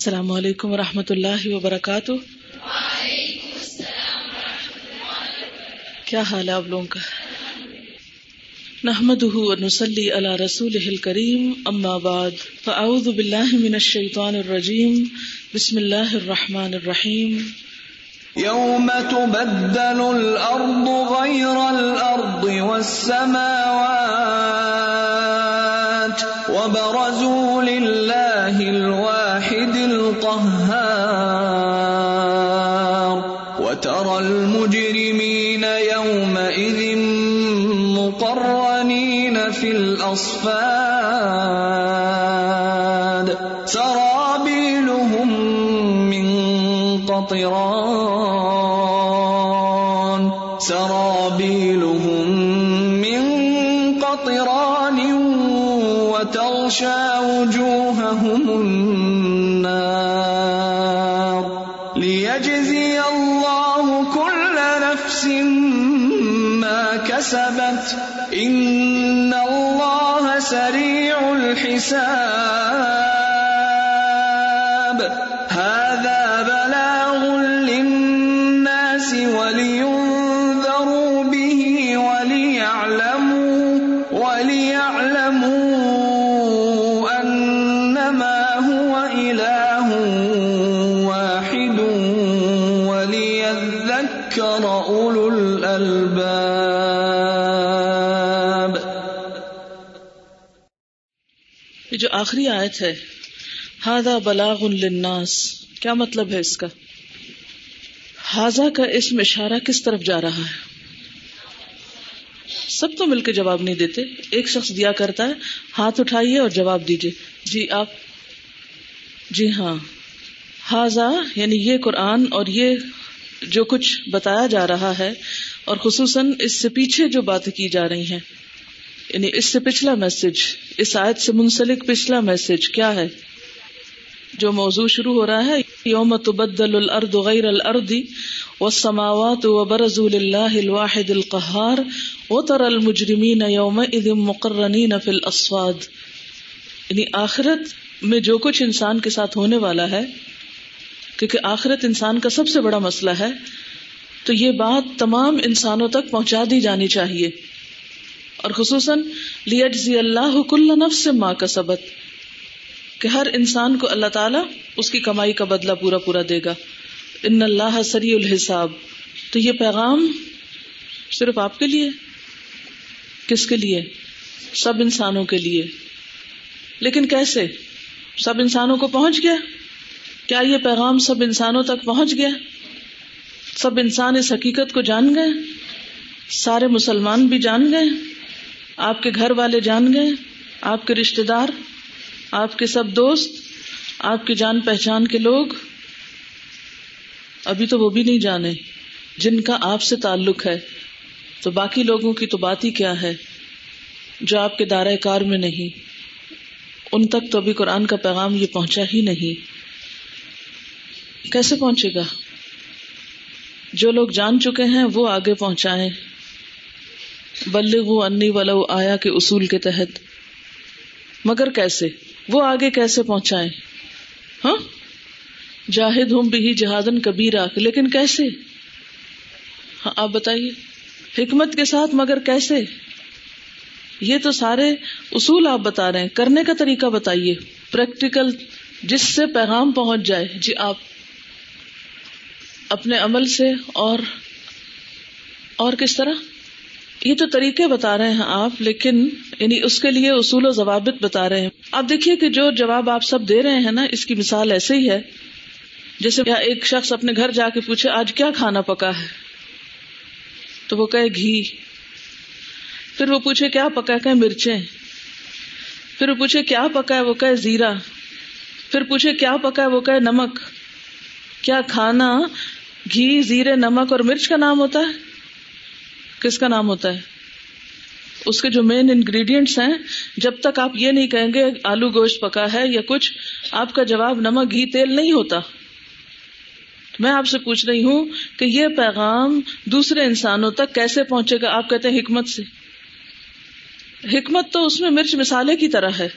السلام علیکم و رحمۃ اللہ وبرکاتہ۔ کیا حال ہے آپ لوگوں کا؟ نحمد نسلی اللہ رسول کریم اما بعد، فاعوذ باللہ من الشیطان الرجیم، بسم اللہ الرحمن الرحیم۔ يوم تبدل الأرض غير الأرض والسماوات، وبرزوا لله الواحد القهار وترى المجرمين يومئذ مقرنين في الأصفاد. سرابيلهم من قطران كسبت إن الله سريع الحساب. وليذكر أولو الألباب. یہ جو آخری آیت ہے ہاضا بلاغ للناس. کیا مطلب ہے اس کا؟ ہاضا کا اسم اشارہ کس طرف جا رہا ہے؟ سب تو مل کے جواب نہیں دیتے، ایک شخص دیا کرتا ہے، ہاتھ اٹھائیے اور جواب دیجیے جی آپ۔ جی ہاں۔ ہاضا یعنی یہ قرآن اور یہ جو کچھ بتایا جا رہا ہے اور خصوصاً اس سے پیچھے جو باتیں کی جا رہی ہیں یعنی اس سے پچھلا میسج، اس آیت سے منسلک پچھلا میسج کیا ہے؟ جو موضوع شروع ہو رہا ہے، یوم تبدل الارض غیر الارض والسماوات وبرزوا للہ الواحد القہار وترى المجرمین یومئذ مقرنین فی الاسفاد۔ یعنی آخرت میں جو کچھ انسان کے ساتھ ہونے والا ہے کیونکہ آخرت انسان کا سب سے بڑا مسئلہ ہے، تو یہ بات تمام انسانوں تک پہنچا دی جانی چاہیے۔ اور خصوصاً لیجزی اللہ کل نفس سے ماں کا سبت کہ ہر انسان کو اللہ تعالیٰ اس کی کمائی کا بدلہ پورا پورا دے گا۔ ان اللہ سری الحساب۔ تو یہ پیغام صرف آپ کے لیے، کس کے لیے؟ سب انسانوں کے لیے۔ لیکن کیسے؟ سب انسانوں کو پہنچ گیا۔ کیا یہ پیغام سب انسانوں تک پہنچ گیا؟ سب انسان اس حقیقت کو جان گئے؟ سارے مسلمان بھی جان گئے؟ آپ کے گھر والے جان گئے؟ آپ کے رشتے دار؟ آپ کے سب دوست؟ آپ کی جان پہچان کے لوگ؟ ابھی تو وہ بھی نہیں جانے، جن کا آپ سے تعلق ہے۔ تو باقی لوگوں کی تو بات ہی کیا ہے؟ جو آپ کے دائرۂ کار میں نہیں، ان تک تو ابھی قرآن کا پیغام یہ پہنچا ہی نہیں۔ کیسے پہنچے گا؟ جو لوگ جان چکے ہیں وہ آگے پہنچائے بلغ انی ولو آیا کے اصول کے تحت۔ مگر کیسے؟ وہ آگے کیسے پہنچائے ہاں؟ جاہد ہوں بھی جہادن کبیرا لیکن کیسے؟ ہاں آپ بتائیے۔ حکمت کے ساتھ مگر کیسے؟ یہ تو سارے اصول آپ بتا رہے ہیں۔ کرنے کا طریقہ بتائیے۔ پریکٹیکل جس سے پیغام پہنچ جائے۔ جی آپ اپنے عمل سے اور اور کس طرح؟ یہ تو طریقے بتا رہے ہیں آپ، لیکن یعنی اس کے لیے اصول و ضوابط بتا رہے ہیں۔ آپ دیکھیے کہ جو جواب آپ سب دے رہے ہیں نا، اس کی مثال ایسے ہی ہے۔ جیسے ایک شخص اپنے گھر جا کے پوچھے، آج کیا کھانا پکا ہے؟ تو وہ کہے گھی۔ پھر وہ پوچھے، کیا پکا کہ مرچیں۔ پھر وہ پوچھے، کیا پکا ہے؟ وہ کہے زیرا پھر پوچھے، کیا پکا ہے؟ وہ کہے نمک۔ کیا کھانا گھی زیرے نمک اور مرچ کا نام ہوتا ہے؟ کس کا نام ہوتا ہے؟ اس کے جو مین انگریڈینٹس ہیں، جب تک آپ یہ نہیں کہیں گے، آلو گوشت پکا ہے یا کچھ، آپ کا جواب نمک، گھی، تیل نہیں ہوتا۔ میں آپ سے پوچھ رہی ہوں کہ یہ پیغام دوسرے انسانوں تک کیسے پہنچے گا؟ آپ کہتے ہیں حکمت سے۔ حکمت تو اس میں مرچ مسالے کی طرح ہے۔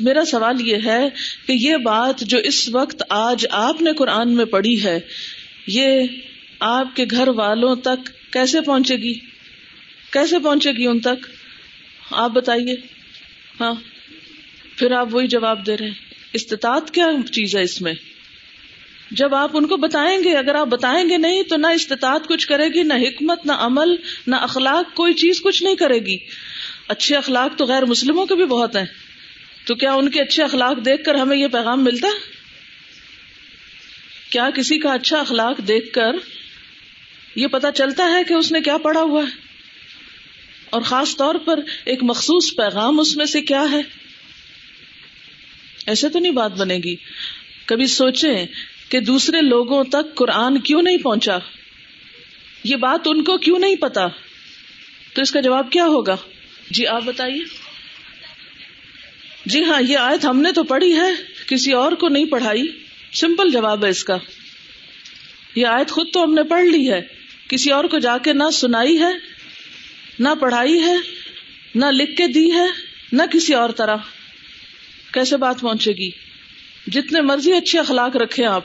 میرا سوال یہ ہے کہ یہ بات جو اس وقت آج آپ نے قرآن میں پڑھی ہے یہ آپ کے گھر والوں تک کیسے پہنچے گی؟ کیسے پہنچے گی ان تک؟ آپ بتائیے۔ ہاں پھر آپ وہی جواب دے رہے ہیں۔ استطاعت کیا چیز ہے اس میں؟ جب آپ ان کو بتائیں گے، اگر آپ بتائیں گے نہیں، تو نہ استطاعت کچھ کرے گی، نہ حکمت، نہ عمل، نہ اخلاق، کوئی چیز کچھ نہیں کرے گی۔ اچھے اخلاق تو غیر مسلموں کے بھی بہت ہیں۔ تو کیا ان کے اچھے اخلاق دیکھ کر ہمیں یہ پیغام ملتا؟ ہے کیا کسی کا اچھا اخلاق دیکھ کر یہ پتا چلتا ہے کہ اس نے کیا پڑھا ہوا ہے؟ اور خاص طور پر ایک مخصوص پیغام اس میں سے کیا ہے؟ ایسے تو نہیں بات بنے گی۔ کبھی سوچیں کہ دوسرے لوگوں تک قرآن کیوں نہیں پہنچا؟ یہ بات ان کو کیوں نہیں پتا تو اس کا جواب کیا ہوگا؟ جی آپ بتائیے۔ جی ہاں یہ آیت ہم نے تو پڑھی ہے، کسی اور کو نہیں پڑھائی۔ سمپل جواب ہے اس کا۔ یہ آیت خود تو ہم نے پڑھ لی ہے۔ کسی اور کو جا کے نہ سنائی ہے، نہ پڑھائی ہے، نہ لکھ کے دی ہے، نہ کسی اور طرح۔ کیسے بات پہنچے گی؟ جتنے مرضی اچھے اخلاق رکھے آپ،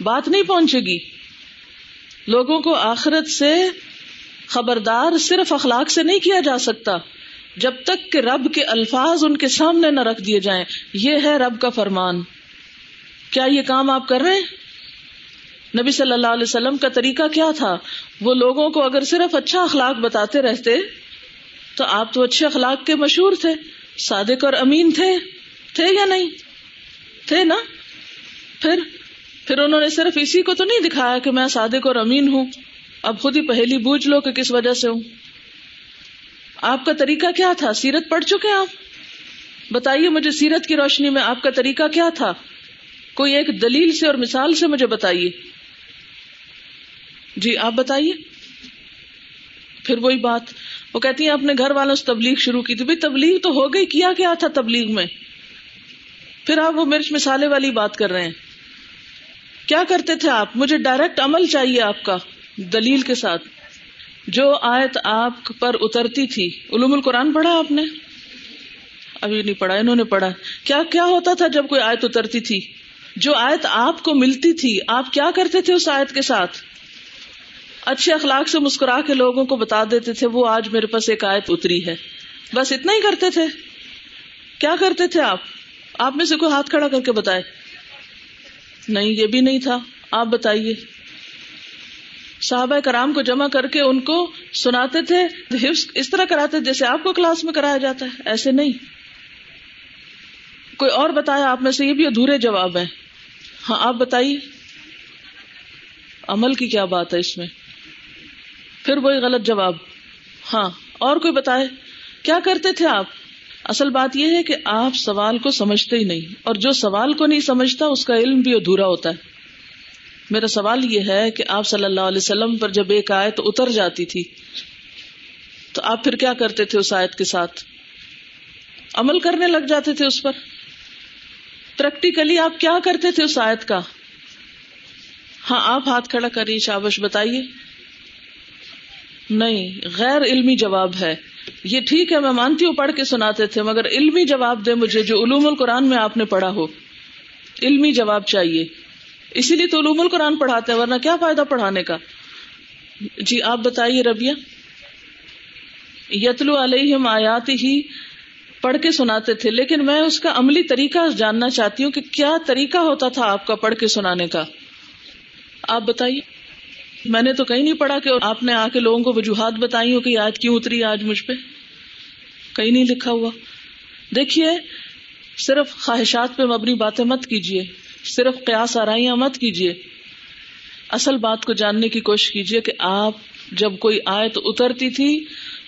بات نہیں پہنچے گی۔ لوگوں کو آخرت سے خبردار صرف اخلاق سے نہیں کیا جا سکتا، جب تک کہ رب کے الفاظ ان کے سامنے نہ رکھ دیے جائیں۔ یہ ہے رب کا فرمان۔ کیا یہ کام آپ کر رہے ہیں؟ نبی صلی اللہ علیہ وسلم کا طریقہ کیا تھا؟ وہ لوگوں کو اگر صرف اچھا اخلاق بتاتے رہتے، تو آپ تو اچھے اخلاق کے مشہور تھے، صادق اور امین تھے تھے یا نہیں؟ تھے نا؟ پھر پھر انہوں نے صرف اسی کو تو نہیں دکھایا کہ میں صادق اور امین ہوں؟ اب خود ہی پہلی بوجھ لو کہ کس وجہ سے ہوں؟ آپ کا طریقہ کیا تھا؟ سیرت پڑھ چکے آپ؟ بتائیے مجھے سیرت کی روشنی میں آپ کا طریقہ کیا تھا؟ کوئی ایک دلیل سے اور مثال سے مجھے بتائیے۔ جی آپ بتائیے۔ پھر وہی بات۔ وہ کہتی ہیں اپنے گھر والوں سے تبلیغ شروع کی تھی۔ بھائی، تبلیغ تو ہو گئی۔ کیا کیا تھا تبلیغ میں؟ پھر آپ وہ مرچ مسالے والی بات کر رہے ہیں۔ کیا کرتے تھے آپ؟ مجھے ڈائریکٹ عمل چاہیے آپ کا دلیل کے ساتھ۔ جو آیت آپ پر اترتی تھی۔ علوم القرآن پڑھا آپ نے؟ ابھی نہیں پڑھا، انہوں نے پڑھا۔ کیا کیا ہوتا تھا جب کوئی آیت اترتی تھی؟ جو آیت آپ کو ملتی تھی، آپ کیا کرتے تھے اس آیت کے ساتھ؟ اچھے اخلاق سے مسکرا کے لوگوں کو بتا دیتے تھے، وہ آج میرے پاس ایک آیت اتری ہے۔ بس اتنا ہی کرتے تھے۔ کیا کرتے تھے آپ؟ آپ میں سے کوئی ہاتھ کھڑا کر کے بتائے۔ نہیں، یہ بھی نہیں تھا۔ آپ بتائیے۔ صحابہ کرام کو جمع کر کے ان کو سناتے تھے، حفظ اس طرح کراتے جیسے آپ کو کلاس میں کرایا جاتا ہے۔ ایسے نہیں۔ کوئی اور بتایا، آپ میں سے یہ بھی ادھورے جواب ہیں۔ ہاں آپ بتائیے۔ عمل کی کیا بات ہے اس میں؟ پھر وہی غلط جواب۔ ہاں اور کوئی بتائے؟ کیا کرتے تھے آپ؟ اصل بات یہ ہے کہ آپ سوال کو سمجھتے ہی نہیں، اور جو سوال کو نہیں سمجھتا، اس کا علم بھی ادھورا ہوتا ہے۔ میرا سوال یہ ہے کہ آپ صلی اللہ علیہ وسلم پر جب ایک آیت اتر جاتی تھی، تو آپ پھر کیا کرتے تھے اس آیت کے ساتھ؟ عمل کرنے لگ جاتے تھے اس پر؟ پریکٹیکلی آپ کیا کرتے تھے اس آیت کا؟ ہاں آپ ہاتھ کھڑا کریے شابش، بتائیے۔ نہیں، غیر علمی جواب ہے۔ یہ ٹھیک ہے، میں مانتی ہوں، پڑھ کے سناتے تھے، مگر علمی جواب دے مجھے جو علوم القرآن میں آپ نے پڑھا ہو۔ علمی جواب چاہیے۔ اسی لیے تو علوم القرآن پڑھاتے ہیں، ورنہ کیا فائدہ پڑھانے کا؟ جی آپ بتائیے ربیہ۔ یتلو علیہ آیات ہی پڑھ کے سناتے تھے، لیکن میں اس کا عملی طریقہ جاننا چاہتی ہوں کہ کیا طریقہ ہوتا تھا آپ کا پڑھ کے سنانے کا۔ آپ بتائیے۔ میں نے تو کہیں نہیں پڑھا کہ آپ نے آ کے لوگوں کو وجوہات بتائی ہو کہ آج کیوں اتری آج مجھ پہ۔ کہیں نہیں لکھا ہوا۔ دیکھیے، صرف خواہشات پہ مبنی باتیں مت کیجیے صرف قیاس آرائیاں مت کیجیے اصل بات کو جاننے کی کوشش کیجیے کہ آپ جب کوئی آئے تو اترتی تھی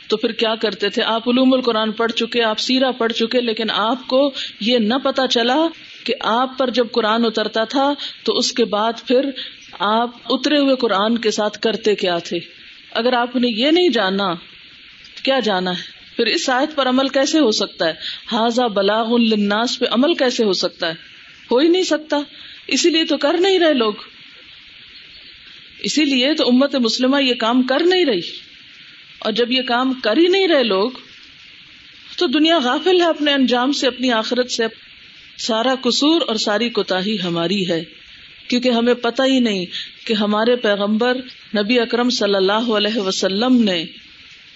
تو پھر کیا کرتے تھے؟ آپ علوم القرآن پڑھ چکے، آپ سیرا پڑھ چکے، لیکن آپ کو یہ نہ پتا چلا کہ آپ پر جب قرآن اترتا تھا تو اس کے بعد پھر آپ اترے ہوئے قرآن کے ساتھ کرتے کیا تھے؟ اگر آپ نے یہ نہیں جانا، کیا جانا ہے؟ پھر اس آیت پر عمل کیسے ہو سکتا ہے؟ حاضہ بلاغ الناس پہ عمل کیسے ہو سکتا ہے؟ ہو ہی نہیں سکتا۔ اسی لیے تو کر نہیں رہے لوگ۔ اسی لیے تو امت مسلمہ یہ کام کر نہیں رہی۔ اور جب یہ کام کر ہی نہیں رہے لوگ، تو دنیا غافل ہے اپنے انجام سے، اپنی آخرت سے۔ سارا قصور اور ساری کوتا ہماری ہے، کیونکہ ہمیں پتہ ہی نہیں کہ ہمارے پیغمبر نبی اکرم صلی اللہ علیہ وسلم نے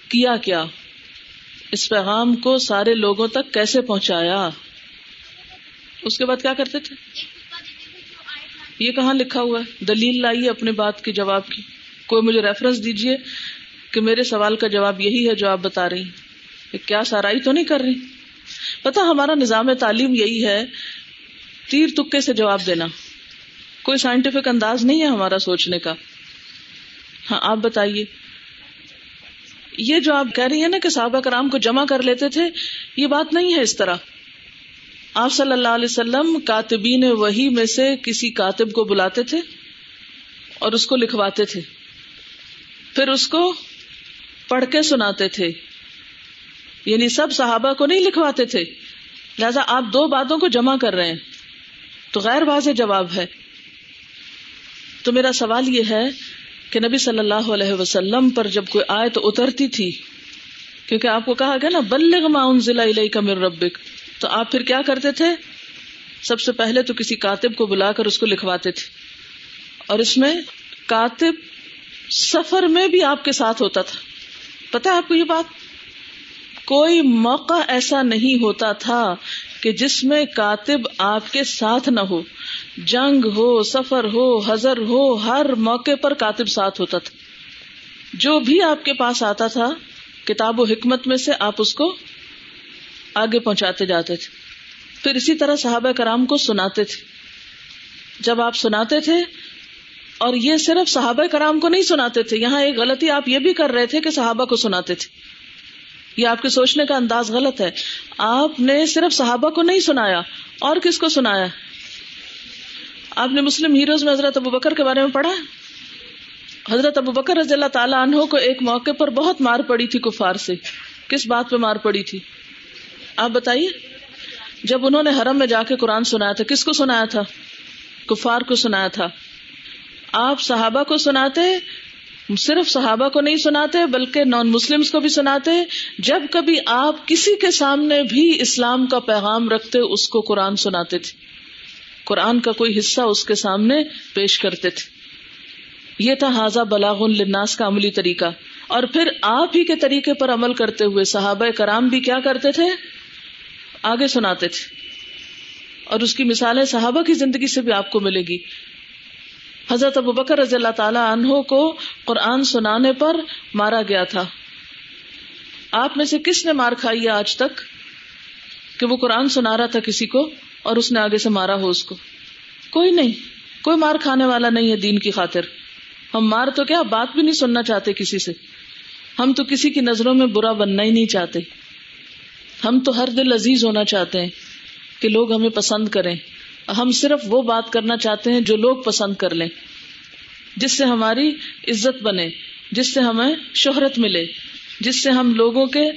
کیا کیا۔ اس پیغام کو سارے لوگوں تک کیسے پہنچایا؟ اس کے بعد کیا کرتے تھے؟ یہ کہاں لکھا ہوا ہے؟ دلیل لائیے اپنے بات کے جواب کی۔ کوئی مجھے ریفرنس دیجیے کہ میرے سوال کا جواب یہی ہے جو آپ بتا رہی کیا سارائی تو نہیں کر رہی؟ پتا ہمارا نظام تعلیم یہی ہے، تیر تکے سے جواب دینا۔ کوئی سائنٹیفک انداز نہیں ہے ہمارا سوچنے کا۔ ہاں آپ بتائیے۔ یہ جو آپ کہہ رہی ہیں نا کہ صحابہ کرام کو جمع کر لیتے تھے، یہ بات نہیں ہے اس طرح۔ آپ صلی اللہ علیہ وسلم کاتبین وہی میں سے کسی کاتب کو بلاتے تھے اور اس کو لکھواتے تھے۔ پھر اس کو پڑھ کے سناتے تھے۔ یعنی سب صحابہ کو نہیں لکھواتے تھے۔ لہذا آپ دو باتوں کو جمع کر رہے ہیں۔ تو غیر واضح جواب ہے۔ تو میرا سوال یہ ہے کہ نبی صلی اللہ علیہ وسلم پر جب کوئی آئے تو اترتی تھی، کیونکہ آپ کو کہا گیا نا، بلغ ما انزل الیک من ربک، تو آپ پھر کیا کرتے تھے؟ سب سے پہلے تو کسی کاتب کو بلا کر اس کو لکھواتے تھے۔ اور اس میں کاتب سفر میں بھی آپ کے ساتھ ہوتا تھا۔ پتا آپ کو یہ بات؟ کوئی موقع ایسا نہیں ہوتا تھا کہ جس میں کاتب آپ کے ساتھ نہ ہو۔ جنگ ہو، سفر ہو ہزر ہو، ہر موقع پر کاتب ساتھ ہوتا تھا۔ جو بھی آپ کے پاس آتا تھا، کتاب و حکمت میں سے آپ اس کو آگے پہنچاتے جاتے تھے۔ پھر اسی طرح صحابہ کرام کو سناتے تھے۔ جب آپ سناتے تھے اور یہ صرف صحابہ کرام کو نہیں سناتے تھے۔ یہاں ایک غلطی آپ یہ بھی کر رہے تھے کہ صحابہ کو سناتے تھے۔ یہ آپ کے سوچنے کا انداز غلط ہے۔ آپ نے صرف صحابہ کو نہیں سنایا۔ اور کس کو سنایا؟ آپ نے مسلم ہیروز میں حضرت ابو بکر کے بارے میں پڑھا؟ حضرت ابو بکر رضی اللہ تعالیٰ عنہ کو ایک موقع پر بہت مار پڑی تھی کفار سے۔ کس بات پہ مار پڑی تھی؟ آپ بتائیے۔ جب انہوں نے حرم میں جا کے قرآن سنایا تھا، کس کو سنایا تھا؟ کفار کو سنایا تھا۔ آپ صحابہ کو سناتے، صرف صحابہ کو نہیں سناتے، بلکہ نان مسلم کو بھی سناتے۔ جب کبھی آپ کسی کے سامنے بھی اسلام کا پیغام رکھتے، اس کو قرآن سناتے تھے۔ قرآن کا کوئی حصہ اس کے سامنے پیش کرتے تھے۔ یہ تھا حاضہ بلاغ الناس کا عملی طریقہ۔ اور پھر آپ ہی کے طریقے پر عمل کرتے ہوئے صحابہ کرام بھی کیا کرتے تھے؟ آگے سناتے تھے۔ اور اس کی مثالیں صحابہ کی زندگی سے بھی آپ کو ملے گی۔ حضرت ابو بکر رضی اللہ تعالی عنہ کو قرآن سنانے پر مارا گیا تھا۔ آپ میں سے کس نے مار کھائی ہے آج تک کہ وہ قرآن سنا رہا تھا کسی کو اور اس نے آگے سے مارا ہو اس کو؟ کوئی نہیں، کوئی مار کھانے والا نہیں ہے دین کی خاطر۔ ہم مار تو کیا، بات بھی نہیں سننا چاہتے کسی سے۔ ہم تو کسی کی نظروں میں برا بننا ہی نہیں چاہتے۔ ہم تو ہر دل عزیز ہونا چاہتے ہیں کہ لوگ ہمیں پسند کریں۔ ہم صرف وہ بات کرنا چاہتے ہیں جو لوگ پسند کر لیں، جس سے ہماری عزت بنے، جس سے ہمیں شہرت ملے، جس سے ہم لوگوں کے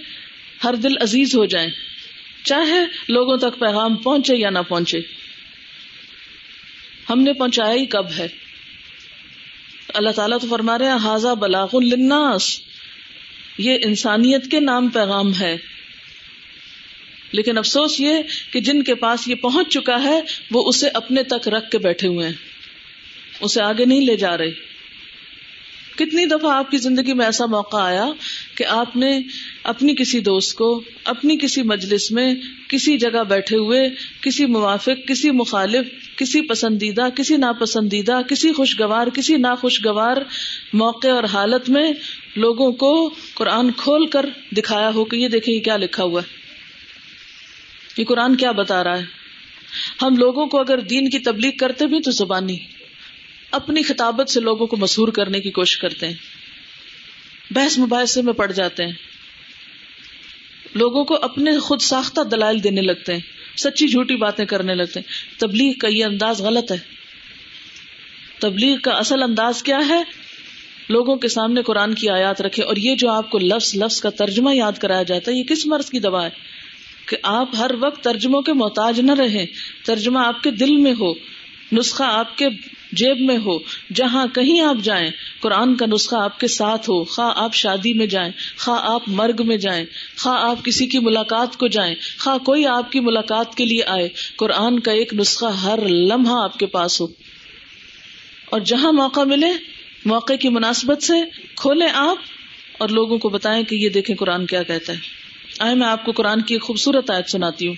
ہر دل عزیز ہو جائیں، چاہے لوگوں تک پیغام پہنچے یا نہ پہنچے۔ ہم نے پہنچایا ہی کب ہے؟ اللہ تعالیٰ تو فرما رہے ہیں حاضہ بلاغ الناس یہ انسانیت کے نام پیغام ہے۔ لیکن افسوس یہ کہ جن کے پاس یہ پہنچ چکا ہے، وہ اسے اپنے تک رکھ کے بیٹھے ہوئے ہیں۔ اسے آگے نہیں لے جا رہے۔ کتنی دفعہ آپ کی زندگی میں ایسا موقع آیا کہ آپ نے اپنی کسی دوست کو، اپنی کسی مجلس میں کسی جگہ بیٹھے ہوئے، کسی موافق، کسی مخالف، کسی پسندیدہ، کسی ناپسندیدہ، کسی خوشگوار، کسی ناخوشگوار موقع اور حالت میں لوگوں کو قرآن کھول کر دکھایا ہو کہ یہ دیکھیں یہ کیا لکھا ہوا ہے۔ یہ قرآن کیا بتا رہا ہے؟ ہم لوگوں کو اگر دین کی تبلیغ کرتے بھی تو زبانی، اپنی خطابت سے لوگوں کو مسہور کرنے کی کوشش کرتے ہیں۔ بحث مباحثے میں پڑ جاتے ہیں۔ لوگوں کو اپنے خود ساختہ دلائل دینے لگتے ہیں۔ سچی جھوٹی باتیں کرنے لگتے ہیں۔ تبلیغ کا یہ انداز غلط ہے۔ تبلیغ کا اصل انداز کیا ہے؟ لوگوں کے سامنے قرآن کی آیات رکھے اور یہ جو آپ کو لفظ لفظ کا ترجمہ یاد کرایا جاتا ہے، یہ کس مرض کی دوا ہے؟ کہ آپ ہر وقت ترجموں کے محتاج نہ رہیں، ترجمہ آپ کے دل میں ہو، نسخہ آپ کے جیب میں ہو، جہاں کہیں آپ جائیں، قرآن کا نسخہ آپ کے ساتھ ہو، خواہ آپ شادی میں جائیں، خواہ آپ مرگ میں جائیں، خواہ آپ کسی کی ملاقات کو جائیں، خواہ کوئی آپ کی ملاقات کے لیے آئے، قرآن کا ایک نسخہ ہر لمحہ آپ کے پاس ہو۔ اور جہاں موقع ملے، موقع کی مناسبت سے کھولیں آپ اور لوگوں کو بتائیں کہ یہ دیکھیں قرآن کیا کہتا ہے۔ آئے، میں آپ کو قرآن کی ایک خوبصورت آیت سناتی ہوں۔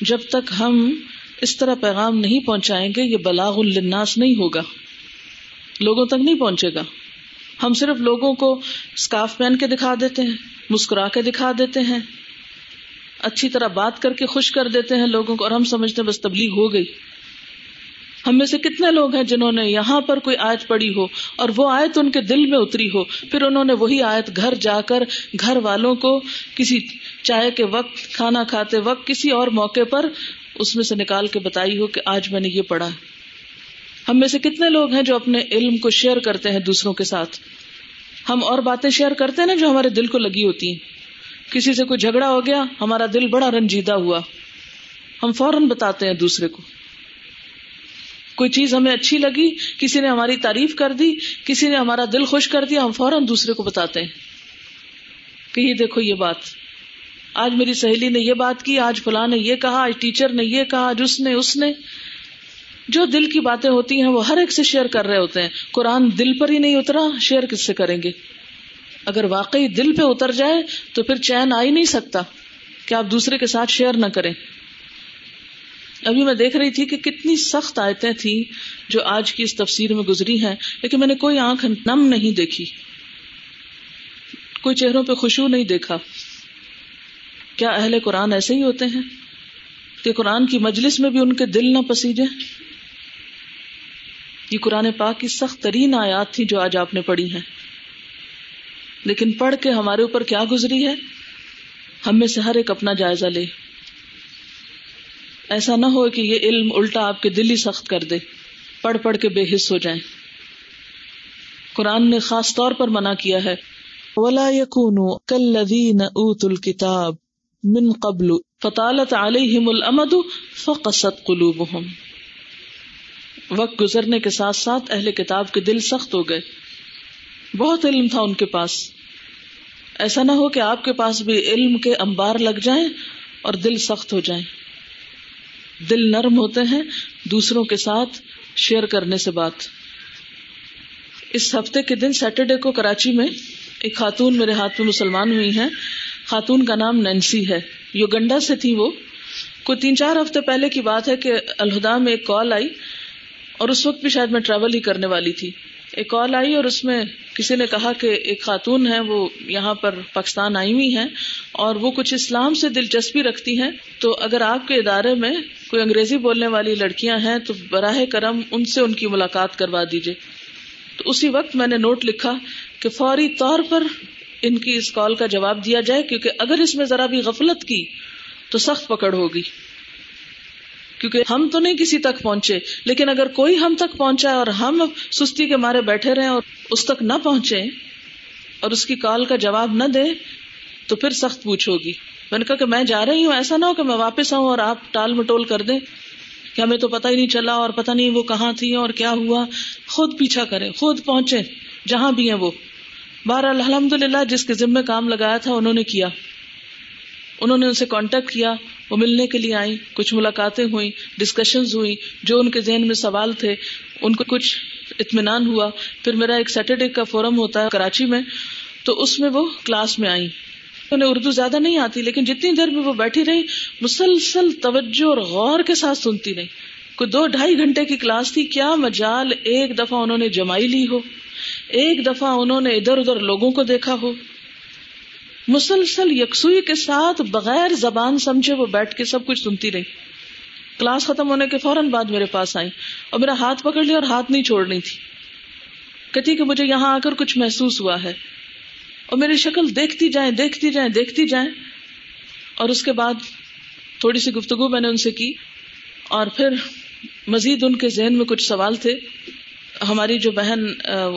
جب تک ہم اس طرح پیغام نہیں پہنچائیں گے، یہ بلاغ الناس نہیں ہوگا۔ لوگوں تک نہیں پہنچے گا۔ ہم صرف لوگوں کو اسکارف پہن کے دکھا دیتے ہیں، مسکرا کے دکھا دیتے ہیں۔ اچھی طرح بات کر کے خوش کر دیتے ہیں لوگوں کو، اور ہم سمجھتے ہیں بس تبلیغ ہو گئی۔ ہم میں سے کتنے لوگ ہیں جنہوں نے یہاں پر کوئی آیت پڑی ہو اور وہ آیت ان کے دل میں اتری ہو پھر انہوں نے وہی آیت گھر جا کر گھر والوں کو کسی چائے کے وقت کھانا کھاتے وقت کسی اور موقع پر اس میں سے نکال کے بتائی ہو کہ آج میں نے یہ پڑھا ہم میں سے کتنے لوگ ہیں جو اپنے علم کو شیئر کرتے ہیں دوسروں کے ساتھ؟ ہم اور باتیں شیئر کرتے ہیں نا جو ہمارے دل کو لگی ہوتی ہیں۔ کسی سے کوئی جھگڑا ہو گیا، ہمارا دل بڑا رنجیدہ ہوا۔ ہم فوراً بتاتے ہیں دوسرے کو۔ کوئی چیز ہمیں اچھی لگی، کسی نے ہماری تعریف کر دی، کسی نے ہمارا دل خوش کر دیا، ہم فوراً دوسرے کو بتاتے ہیں کہ یہ دیکھو یہ بات۔ آج میری سہیلی نے یہ بات کی، آج فلاں نے یہ کہا، آج ٹیچر نے یہ کہا، آج اس نے اس نے۔ جو دل کی باتیں ہوتی ہیں، وہ ہر ایک سے شیئر کر رہے ہوتے ہیں۔ قرآن دل پر ہی نہیں اترا، شیئر کس سے کریں گے؟ اگر واقعی دل پہ اتر جائے، تو پھر چین آ ہی نہیں سکتا۔ کہ آپ دوسرے کے ساتھ شیئر نہ کریں؟ ابھی میں دیکھ رہی تھی کہ کتنی سخت آیتیں تھیں جو آج کی اس تفسیر میں گزری ہیں، لیکن میں نے کوئی آنکھ نم نہیں دیکھی۔ کوئی چہروں پہ خوشبو نہیں دیکھا۔ کیا اہل قرآن ایسے ہی ہوتے ہیں کہ قرآن کی مجلس میں بھی ان کے دل نہ پسیجے؟ یہ قرآن پاک کی سخت ترین آیات تھی جو آج آپ نے پڑھی ہیں۔ لیکن پڑھ کے ہمارے اوپر کیا گزری ہے؟ ہم میں سے ہر ایک اپنا جائزہ لے۔ ایسا نہ ہو کہ یہ علم الٹا آپ کے دل ہی سخت کر دے پڑھ پڑھ کے بے حص ہو جائیں۔ قرآن نے خاص طور پر منع کیا ہے۔ ولا یقون کل اوت الکتاب من قبل فطالت علیہم الامد فقصت قلوبہم وقت گزرنے کے ساتھ ساتھ اہل کتاب کے دل سخت ہو گئے۔ بہت علم تھا ان کے پاس۔ ایسا نہ ہو کہ آپ کے پاس بھی علم کے انبار لگ جائیں اور دل سخت ہو جائیں۔ دل نرم ہوتے ہیں، دوسروں کے ساتھ شیئر کرنے سے بات۔ اس ہفتے کے دن سیٹرڈے کو کراچی میں ایک خاتون میرے ہاتھ میں مسلمان ہوئی ہیں۔ خاتون کا نام نینسی ہے۔ یوگنڈا سے تھی وہ۔ کوئی تین چار ہفتے پہلے کی بات ہے کہ الہدا میں ایک کال آئی اور اس وقت بھی شاید میں ٹریول ہی کرنے والی تھی۔ ایک کال آئی اور اس میں کسی نے کہا کہ ایک خاتون ہے وہ یہاں پر پاکستان آئی ہوئی ہیں اور وہ کچھ اسلام سے دلچسپی رکھتی ہیں۔ تو اگر آپ کے ادارے میں کوئی انگریزی بولنے والی لڑکیاں ہیں، تو براہ کرم ان سے ان کی ملاقات کروا دیجیے تو اسی وقت میں نے نوٹ لکھا کہ فوری طور پر ان کی اس کال کا جواب دیا جائے، کیونکہ اگر اس میں ذرا بھی غفلت کی تو سخت پکڑ ہوگی۔ کیونکہ ہم تو نہیں کسی تک پہنچے، لیکن اگر کوئی ہم تک پہنچا اور ہم سستی کے مارے بیٹھے رہے اور اس تک نہ پہنچے اور اس کی کال کا جواب نہ دے، تو پھر سخت پوچھ ہوگی میں نے کہا کہ میں جا رہی ہوں، ایسا نہ ہو کہ میں واپس آؤں اور آپ ٹال مٹول کر دیں۔ کہ ہمیں تو پتا ہی نہیں چلا اور پتا نہیں وہ کہاں تھی اور کیا ہوا۔ خود پیچھا کرے خود پہنچے جہاں بھی ہیں وہ۔ بہر الحمد للہ جس کے ذمے کام لگایا تھا انہوں نے کیا۔ انہوں نے ان سے کانٹیکٹ کیا۔ وہ ملنے کے لیے آئی کچھ ملاقاتیں ہوئی ڈسکشن ہوئی جو ان کے ذہن میں سوال تھے، ان کو کچھ اطمینان ہوا۔ پھر میرا ایک سیٹرڈے کا فورم ہوتا ہے کراچی میں، تو اس میں وہ کلاس میں آئی انہیں اردو زیادہ نہیں آتی، لیکن جتنی دیر میں وہ بیٹھی رہی، مسلسل توجہ اور غور کے ساتھ سنتی رہی۔ کوئی دو ڈھائی گھنٹے کی کلاس تھی، کیا مجال ایک دفعہ انہوں نے جمائی لی ہو؟ ایک دفعہ انہوں نے ادھر ادھر لوگوں کو دیکھا ہو۔ مسلسل یکسوئی کے ساتھ بغیر زبان سمجھے وہ بیٹھ کے سب کچھ سنتی رہی۔ کلاس ختم ہونے کے فوراً بعد میرے پاس آئی اور میرا ہاتھ پکڑ لیا اور ہاتھ نہیں چھوڑنی تھی۔ کہتی کہ مجھے یہاں آ کر کچھ محسوس ہوا ہے۔ اور میری شکل دیکھتی جائیں دیکھتی جائیں دیکھتی جائیں۔ اور اس کے بعد تھوڑی سی گفتگو میں نے ان سے کی اور پھر مزید ان کے ذہن میں کچھ سوال تھے۔ ہماری جو بہن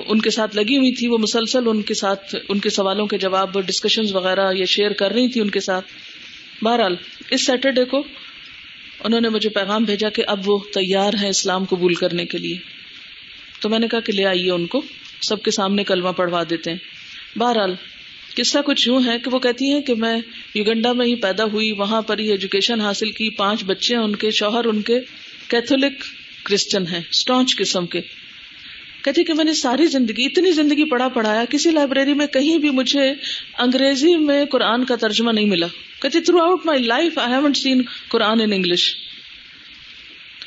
ان کے ساتھ لگی ہوئی تھی، وہ مسلسل ان کے ساتھ، ان کے سوالوں کے جواب ڈسکشن وغیرہ یہ شیئر کر رہی تھی ان کے ساتھ۔ بہرحال، اس سیٹرڈے کو انہوں نے مجھے پیغام بھیجا کہ اب وہ تیار ہیں اسلام قبول کرنے کے لیے۔ تو میں نے کہا کہ لے آئیے ان کو، سب کے سامنے کلمہ پڑھوا دیتے ہیں۔ بہرحال، قصہ کچھ یوں ہے کہ وہ کہتی ہیں کہ میں یوگنڈا میں ہی پیدا ہوئی، وہاں پر ہی ایجوکیشن حاصل کی، پانچ بچے ہیں ان کے، شوہر ان کے کیتھولک کرسچن ہیں اسٹانچ قسم کے۔ کہتی کہ میں نے ساری زندگی، اتنی زندگی پڑھا پڑھایا، کسی لائبریری میں کہیں بھی مجھے انگریزی میں قرآن کا ترجمہ نہیں ملا. جی, کہتی throughout my life I haven't seen Quran in English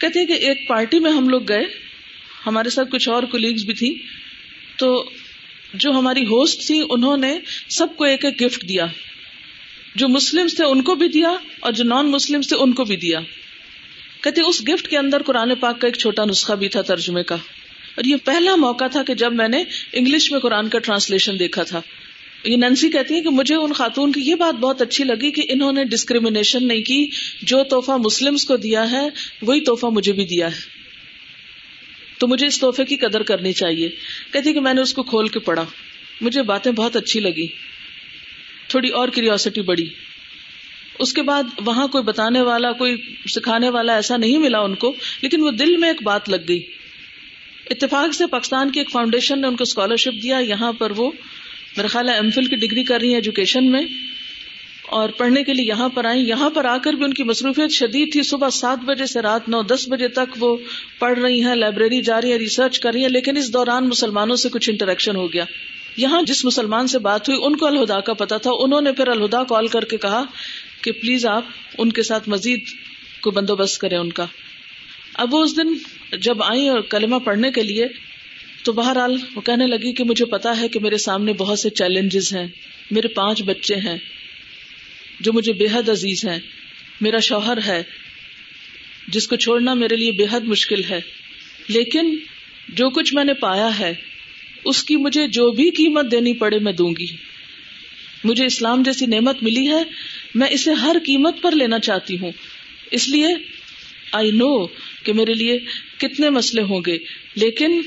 کہتی کہ ایک پارٹی میں ہم لوگ گئے، ہمارے ساتھ کچھ اور کولیگز بھی تھی تو جو ہماری ہوسٹ تھی، انہوں نے سب کو ایک ایک گفٹ دیا، جو مسلم تھے ان کو بھی دیا اور جو نان مسلم تھے ان کو بھی دیا۔ کہتے اس گفٹ کے اندر قرآن پاک کا ایک چھوٹا نسخہ بھی تھا ترجمے کا. اور یہ پہلا موقع تھا کہ جب میں نے انگلش میں قرآن کا ٹرانسلیشن دیکھا تھا۔ یہ ننسی کہتی ہے کہ مجھے ان خاتون کی یہ بات بہت اچھی لگی کہ انہوں نے ڈسکریمنیشن نہیں کی، جو تحفہ مسلم کو دیا ہے، وہی تحفہ مجھے بھی دیا ہے۔ تو مجھے اس تحفے کی قدر کرنی چاہیے۔ کہتی کہ میں نے اس کو کھول کے پڑھا۔ مجھے باتیں بہت اچھی لگی۔ تھوڑی اور کیریوسٹی بڑی اس کے بعد وہاں کوئی بتانے والا، کوئی سکھانے والا ایسا نہیں ملا ان کو، لیکن وہ دل میں ایک بات لگ گئی۔ اتفاق سے پاکستان کی ایک فاؤنڈیشن نے ان کو اسکالرشپ دیا، یہاں پر وہ میرا خیال ہے ایم فل کی ڈگری کر رہی ہیں ایجوکیشن میں، اور پڑھنے کے لیے یہاں پر آئیں۔ یہاں پر آ کر بھی ان کی مصروفیت شدید تھی۔ صبح سات بجے سے رات نو دس بجے تک وہ پڑھ رہی ہیں لائبریری جا رہی ہیں ریسرچ کر رہی ہیں، لیکن اس دوران مسلمانوں سے کچھ انٹریکشن ہو گیا۔ یہاں جس مسلمان سے بات ہوئی، ان کو الہدا کا پتا تھا۔ انہوں نے پھر الہدا کال کر کے کہا کہ پلیز آپ ان کے ساتھ مزید کو بندوبست کریں ان کا۔ اب وہ اس دن جب آئی اور کلمہ پڑھنے کے لیے تو بہرحال وہ کہنے لگی کہ مجھے پتا ہے کہ میرے سامنے بہت سے چیلنجز ہیں، میرے پانچ بچے ہیں جو مجھے بے حد عزیز ہیں، میرا شوہر ہے، جس کو چھوڑنا میرے لیے بے حد مشکل ہے۔ لیکن جو کچھ میں نے پایا ہے، اس کی مجھے جو بھی قیمت دینی پڑے میں دوں گی۔ مجھے اسلام جیسی نعمت ملی ہے، میں اسے ہر قیمت پر لینا چاہتی ہوں۔ اس لیے آئی نو کہ میرے لیے کتنے مسئلے ہوں گے، لیکن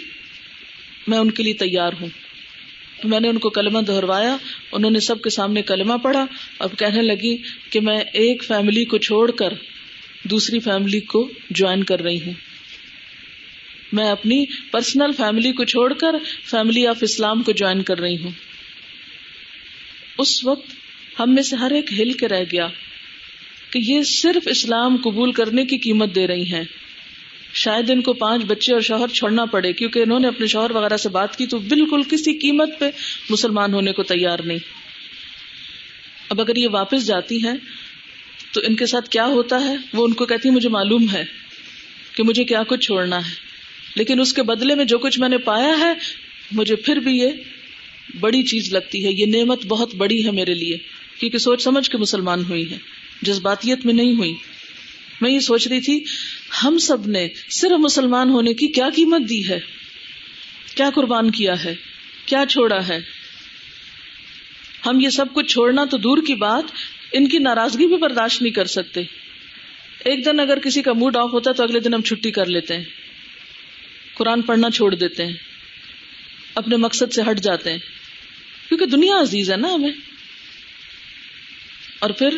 میں ان کے لیے تیار ہوں۔ میں نے ان کو کلمہ دہروایا، انہوں نے سب کے سامنے کلمہ پڑھا۔ اب کہنے لگی کہ میں ایک فیملی کو چھوڑ کر دوسری فیملی کو جوائن کر رہی ہوں۔ میں اپنی پرسنل فیملی کو چھوڑ کر فیملی آف اسلام کو جوائن کر رہی ہوں۔ اس وقت ہم میں سے ہر ایک ہل کے رہ گیا کہ یہ صرف اسلام قبول کرنے کی قیمت دے رہی ہیں۔ شاید ان کو پانچ بچے اور شوہر چھوڑنا پڑے، کیونکہ انہوں نے اپنے شوہر وغیرہ سے بات کی تو بالکل کسی قیمت پہ مسلمان ہونے کو تیار نہیں۔ اب اگر یہ واپس جاتی ہیں، تو ان کے ساتھ کیا ہوتا ہے؟ وہ ان کو کہتی مجھے معلوم ہے کہ مجھے کیا کچھ چھوڑنا ہے، لیکن اس کے بدلے میں جو کچھ میں نے پایا ہے، مجھے پھر بھی یہ بڑی چیز لگتی ہے۔ یہ نعمت بہت بڑی ہے میرے لیے، کیونکہ سوچ سمجھ کے مسلمان ہوئی ہے جذباتیت میں نہیں ہوئی۔ میں یہ سوچ رہی تھی، ہم سب نے صرف مسلمان ہونے کی کیا قیمت دی ہے؟ کیا قربان کیا ہے؟ کیا چھوڑا ہے؟ ہم یہ سب کچھ چھوڑنا تو دور کی بات، ان کی ناراضگی بھی برداشت نہیں کر سکتے۔ ایک دن اگر کسی کا موڈ آف ہوتا ہے تو اگلے دن ہم چھٹی کر لیتے ہیں۔ قرآن پڑھنا چھوڑ دیتے ہیں۔ اپنے مقصد سے ہٹ جاتے ہیں۔ کیونکہ دنیا عزیز ہے نا ہمیں۔ اور پھر،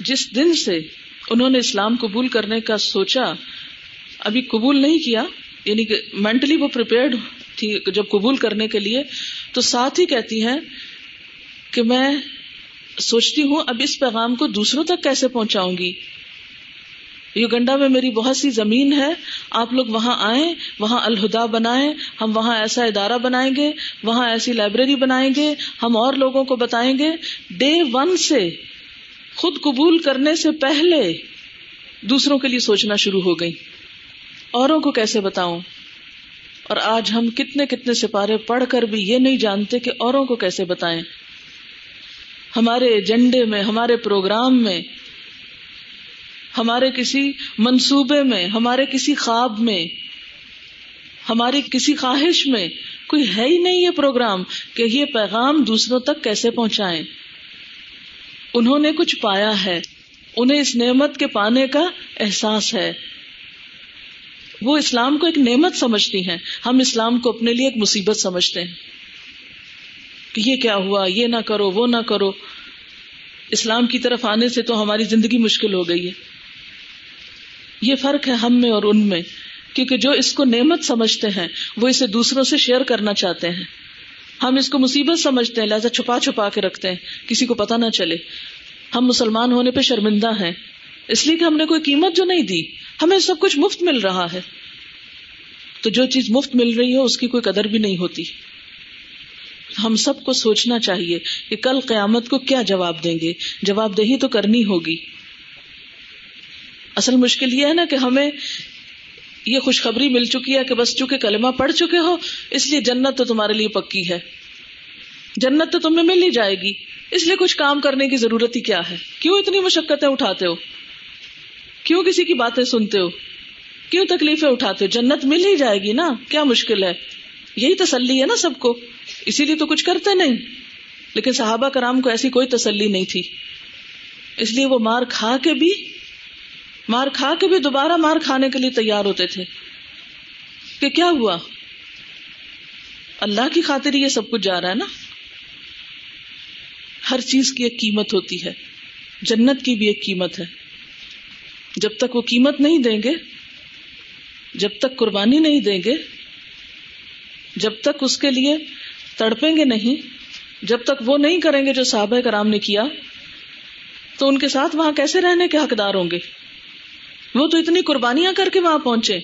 جس دن سے انہوں نے اسلام قبول کرنے کا سوچا، ابھی قبول نہیں کیا یعنی کہ مینٹلی وہ تھی جب قبول کرنے کے لیے، تو ساتھ ہی کہتی ہیں کہ میں سوچتی ہوں اب اس پیغام کو دوسروں تک کیسے پہنچاؤں گی؟ یوگنڈا میں میری بہت سی زمین ہے، آپ لوگ وہاں آئیں، وہاں الہدا بنائیں، ہم وہاں ایسا ادارہ بنائیں گے، وہاں ایسی لائبریری بنائیں گے، ہم اور لوگوں کو بتائیں گے۔ ڈے ون سے خود قبول کرنے سے پہلے دوسروں کے لیے سوچنا شروع ہو گئی۔ اوروں کو کیسے بتاؤں؟ اور آج ہم کتنے کتنے سپارے پڑھ کر بھی یہ نہیں جانتے کہ اوروں کو کیسے بتائیں۔ ہمارے ایجنڈے میں، ہمارے پروگرام میں، ہمارے کسی منصوبے میں، ہمارے کسی خواب میں، ہماری کسی خواہش میں کوئی ہے ہی نہیں یہ پروگرام کہ یہ پیغام دوسروں تک کیسے پہنچائیں۔ انہوں نے کچھ پایا ہے۔ انہیں اس نعمت کے پانے کا احساس ہے۔ وہ اسلام کو ایک نعمت سمجھتی ہیں۔ ہم اسلام کو اپنے لیے ایک مصیبت سمجھتے ہیں۔ کہ یہ کیا ہوا؟ یہ نہ کرو، وہ نہ کرو۔ اسلام کی طرف آنے سے تو ہماری زندگی مشکل ہو گئی ہے۔ یہ فرق ہے ہم میں اور ان میں۔ کیونکہ جو اس کو نعمت سمجھتے ہیں، وہ اسے دوسروں سے شیئر کرنا چاہتے ہیں۔ ہم اس کو مصیبت سمجھتے ہیں، لہٰذا چھپا چھپا کے رکھتے ہیں، کسی کو پتا نہ چلے۔ ہم مسلمان ہونے پہ شرمندہ ہیں، اس لیے کہ ہم نے کوئی قیمت جو نہیں دی، ہمیں سب کچھ مفت مل رہا ہے۔ تو جو چیز مفت مل رہی ہو، اس کی کوئی قدر بھی نہیں ہوتی۔ ہم سب کو سوچنا چاہیے کہ کل قیامت کو کیا جواب دیں گے۔ جواب دہی تو کرنی ہوگی۔ اصل مشکل یہ ہے نا کہ ہمیں یہ خوشخبری مل چکی ہے کہ بس چونکہ کلمہ پڑھ چکے ہو، اس لیے جنت تو تمہارے لیے پکی ہے۔ جنت تو تمہیں مل ہی جائے گی۔ اس لیے کچھ کام کرنے کی ضرورت ہی کیا ہے؟ کیوں اتنی مشقتیں اٹھاتے ہو؟ کیوں کسی کی باتیں سنتے ہو؟ کیوں تکلیفیں اٹھاتے ہو؟ جنت مل ہی جائے گی نا، کیا مشکل ہے؟ یہی تسلی ہے نا سب کو۔ اسی لیے تو کچھ کرتے نہیں۔ لیکن صحابہ کرام کو ایسی کوئی تسلی نہیں تھی۔ اس لیے وہ مار کھا کے بھی مار کھا کے بھی دوبارہ مار کھانے کے لیے تیار ہوتے تھے کہ کیا ہوا؟ اللہ کی خاطر یہ سب کچھ جا رہا ہے نا؟ ہر چیز کی ایک قیمت ہوتی ہے، جنت کی بھی ایک قیمت ہے۔ جب تک وہ قیمت نہیں دیں گے، جب تک قربانی نہیں دیں گے، جب تک اس کے لیے تڑپیں گے نہیں، جب تک وہ نہیں کریں گے جو صحابہ کرام نے کیا، تو ان کے ساتھ وہاں کیسے رہنے کے حقدار ہوں گے؟ وہ تو اتنی قربانیاں کر کے وہاں پہنچے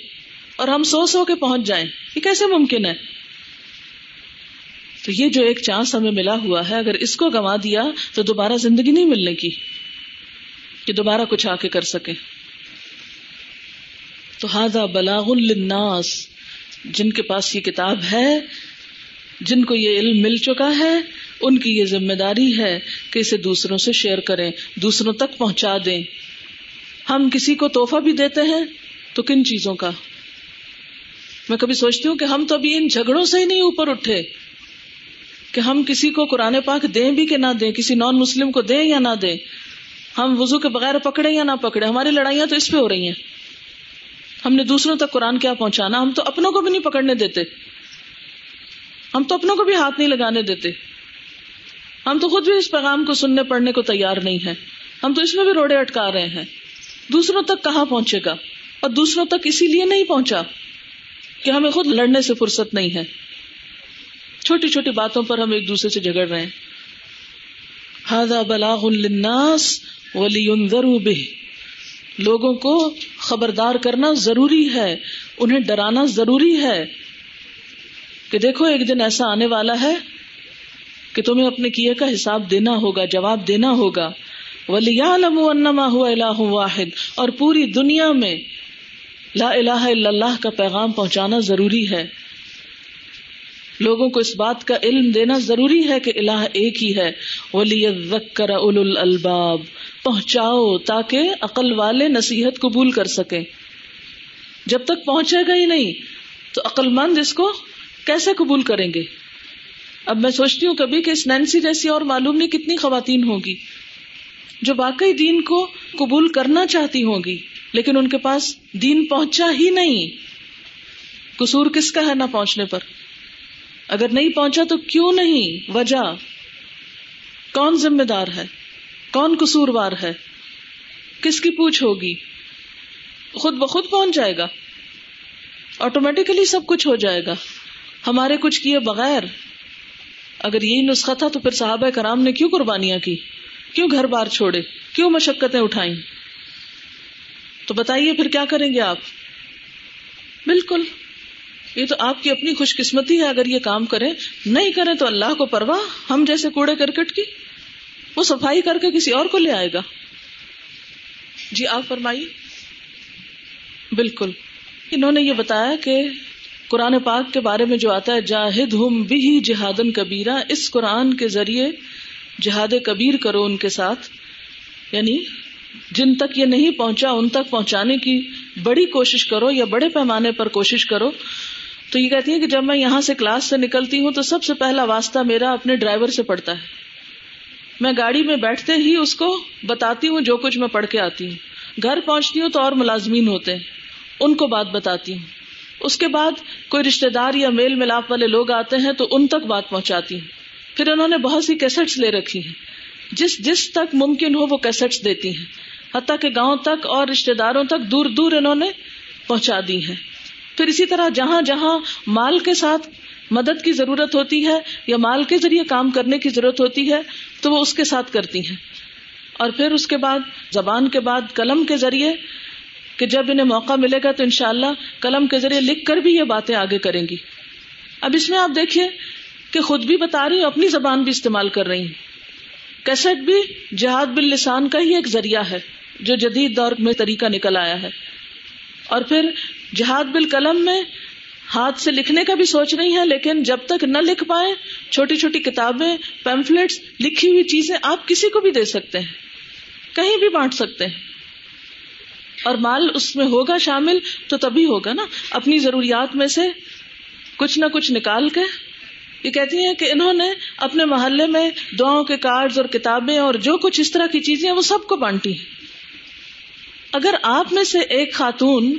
اور ہم سو سو کے پہنچ جائیں، یہ کیسے ممکن ہے؟ تو یہ جو ایک چانس ہمیں ملا ہوا ہے، اگر اس کو گنوا دیا تو دوبارہ زندگی نہیں ملنے کی، کہ دوبارہ کچھ آ کے کر سکے۔ تو ہاضا بلاغ الناس جن کے پاس یہ کتاب ہے، جن کو یہ علم مل چکا ہے، ان کی یہ ذمہ داری ہے کہ اسے دوسروں سے شیئر کریں، دوسروں تک پہنچا دیں۔ ہم کسی کو توحفہ بھی دیتے ہیں تو کن چیزوں کا؟ میں کبھی سوچتی ہوں کہ ہم تو ابھی ان جھگڑوں سے ہی نہیں اوپر اٹھے، کہ ہم کسی کو قرآن پاک دیں بھی کہ نہ دیں، کسی نان مسلم کو دیں یا نہ دیں۔ ہم وضو کے بغیر پکڑے یا نہ پکڑے ہماری لڑائیاں تو اس پہ ہو رہی ہیں۔ ہم نے دوسروں تک قرآن کیا پہنچانا، ہم تو اپنوں کو بھی نہیں پکڑنے دیتے۔ ہم تو اپنوں کو بھی ہاتھ نہیں لگانے دیتے۔ ہم تو خود بھی اس پیغام کو سننے پڑھنے کو تیار نہیں ہے ہم تو اس میں بھی روڑے اٹکا رہے ہیں۔ دوسروں تک کہاں پہنچے گا اور دوسروں تک اسی لیے نہیں پہنچا کہ ہمیں خود لڑنے سے فرصت نہیں ہے۔ چھوٹی چھوٹی باتوں پر ہم ایک دوسرے سے جھگڑ رہے ہیں۔ بلاغ الناس ولی به۔ لوگوں کو خبردار کرنا ضروری ہے، انہیں ڈرانا ضروری ہے کہ دیکھو، ایک دن ایسا آنے والا ہے کہ تمہیں اپنے کیے کا حساب دینا ہوگا، جواب دینا ہوگا۔ انما هو الہ واحد۔ اور پوری دنیا میں لا الہ الا اللہ کا پیغام پہنچانا ضروری ہے۔ لوگوں کو اس بات کا علم دینا ضروری ہے کہ الہ ایک ہی ہے۔ ولی الباب پہنچاؤ تاکہ عقل والے نصیحت قبول کر سکیں۔ جب تک پہنچے گا ہی نہیں تو عقل مند اس کو کیسے قبول کریں گے؟ اب میں سوچتی ہوں کبھی کہ اس نینسی جیسی اور معلوم نہیں کتنی خواتین ہوگی جو واقعی دین کو قبول کرنا چاہتی ہوں گی لیکن ان کے پاس دین پہنچا ہی نہیں۔ قصور کس کا ہے نہ پہنچنے پر؟ اگر نہیں پہنچا تو کیوں نہیں؟ وجہ؟ کون ذمہ دار ہے؟ کون قصوروار ہے؟ کس کی پوچھ ہوگی؟ خود بخود پہنچ جائے گا۔ آٹومیٹیکلی سب کچھ ہو جائے گا۔ ہمارے کچھ کیے بغیر۔ اگر یہی نسخہ تھا تو پھر صحابہ کرام نے کیوں قربانیاں کی؟ کیوں گھر بار چھوڑے؟ کیوں مشقتیں اٹھائیں؟ تو بتائیے پھر کیا کریں گے آپ؟ بالکل، یہ تو آپ کی اپنی خوش قسمتی ہے، اگر یہ کام کریں۔ نہیں کریں تو اللہ کو پرواہ، ہم جیسے کوڑے کرکٹ کی۔ وہ صفائی کر کے کسی اور کو لے آئے گا۔ جی آپ فرمائیے۔ بالکل۔ انہوں نے یہ بتایا کہ قرآن پاک کے بارے میں جو آتا ہے جاہد ہم بھی جہادن کبیرہ، اس قرآن کے ذریعے جہاد کبیر کرو ان کے ساتھ۔ یعنی جن تک یہ نہیں پہنچا، ان تک پہنچانے کی بڑی کوشش کرو یا بڑے پیمانے پر کوشش کرو۔ تو یہ کہتی ہے کہ جب میں یہاں سے کلاس سے نکلتی ہوں تو سب سے پہلا واسطہ میرا اپنے ڈرائیور سے پڑتا ہے۔ میں گاڑی میں بیٹھتے ہی اس کو بتاتی ہوں جو کچھ میں پڑھ کے آتی ہوں۔ گھر پہنچتی ہوں تو اور ملازمین ہوتے ہیں۔ ان کو بات بتاتی ہوں۔ اس کے بعد کوئی رشتے دار یا میل ملاپ والے لوگ آتے ہیں تو ان تک بات پہنچاتی ہوں۔ پھر انہوں نے بہت سی کیسٹس لے رکھی ہیں۔ جس جس تک ممکن ہو وہ کیسٹس دیتی ہیں۔ حتیٰ کہ گاؤں تک اور رشتے داروں تک دور دور انہوں نے پہنچا دی ہیں۔ پھر اسی طرح جہاں جہاں مال کے ساتھ مدد کی ضرورت ہوتی ہے یا مال کے ذریعے کام کرنے کی ضرورت ہوتی ہے تو وہ اس کے ساتھ کرتی ہیں۔ اور پھر اس کے بعد، زبان کے بعد، قلم کے ذریعے کہ جب انہیں موقع ملے گا تو انشاءاللہ قلم کے ذریعے لکھ کر بھی یہ باتیں آگے کریں گی۔ اب اس میں آپ دیکھیے کہ خود بھی بتا رہی ہوں اپنی زبان بھی استعمال کر رہی ہوں کیسٹ بھی جہاد باللسان کا ہی ایک ذریعہ ہے، جو جدید دور میں طریقہ نکل آیا ہے۔ اور پھر جہاد بال قلم میں ہاتھ سے لکھنے کا بھی سوچ رہی ہیں، لیکن جب تک نہ لکھ پائے چھوٹی چھوٹی کتابیں پیمفلٹس لکھی ہوئی چیزیں آپ کسی کو بھی دے سکتے ہیں۔ کہیں بھی بانٹ سکتے ہیں۔ اور مال اس میں ہوگا شامل تو تبھی ہوگا نا۔ اپنی ضروریات میں سے کچھ نہ کچھ نکال کے یہ کہتی ہیں کہ انہوں نے اپنے محلے میں دعاؤں کے کارڈز اور کتابیں اور جو کچھ اس طرح کی چیزیں وہ سب کو بانٹی اگر آپ میں سے ایک خاتون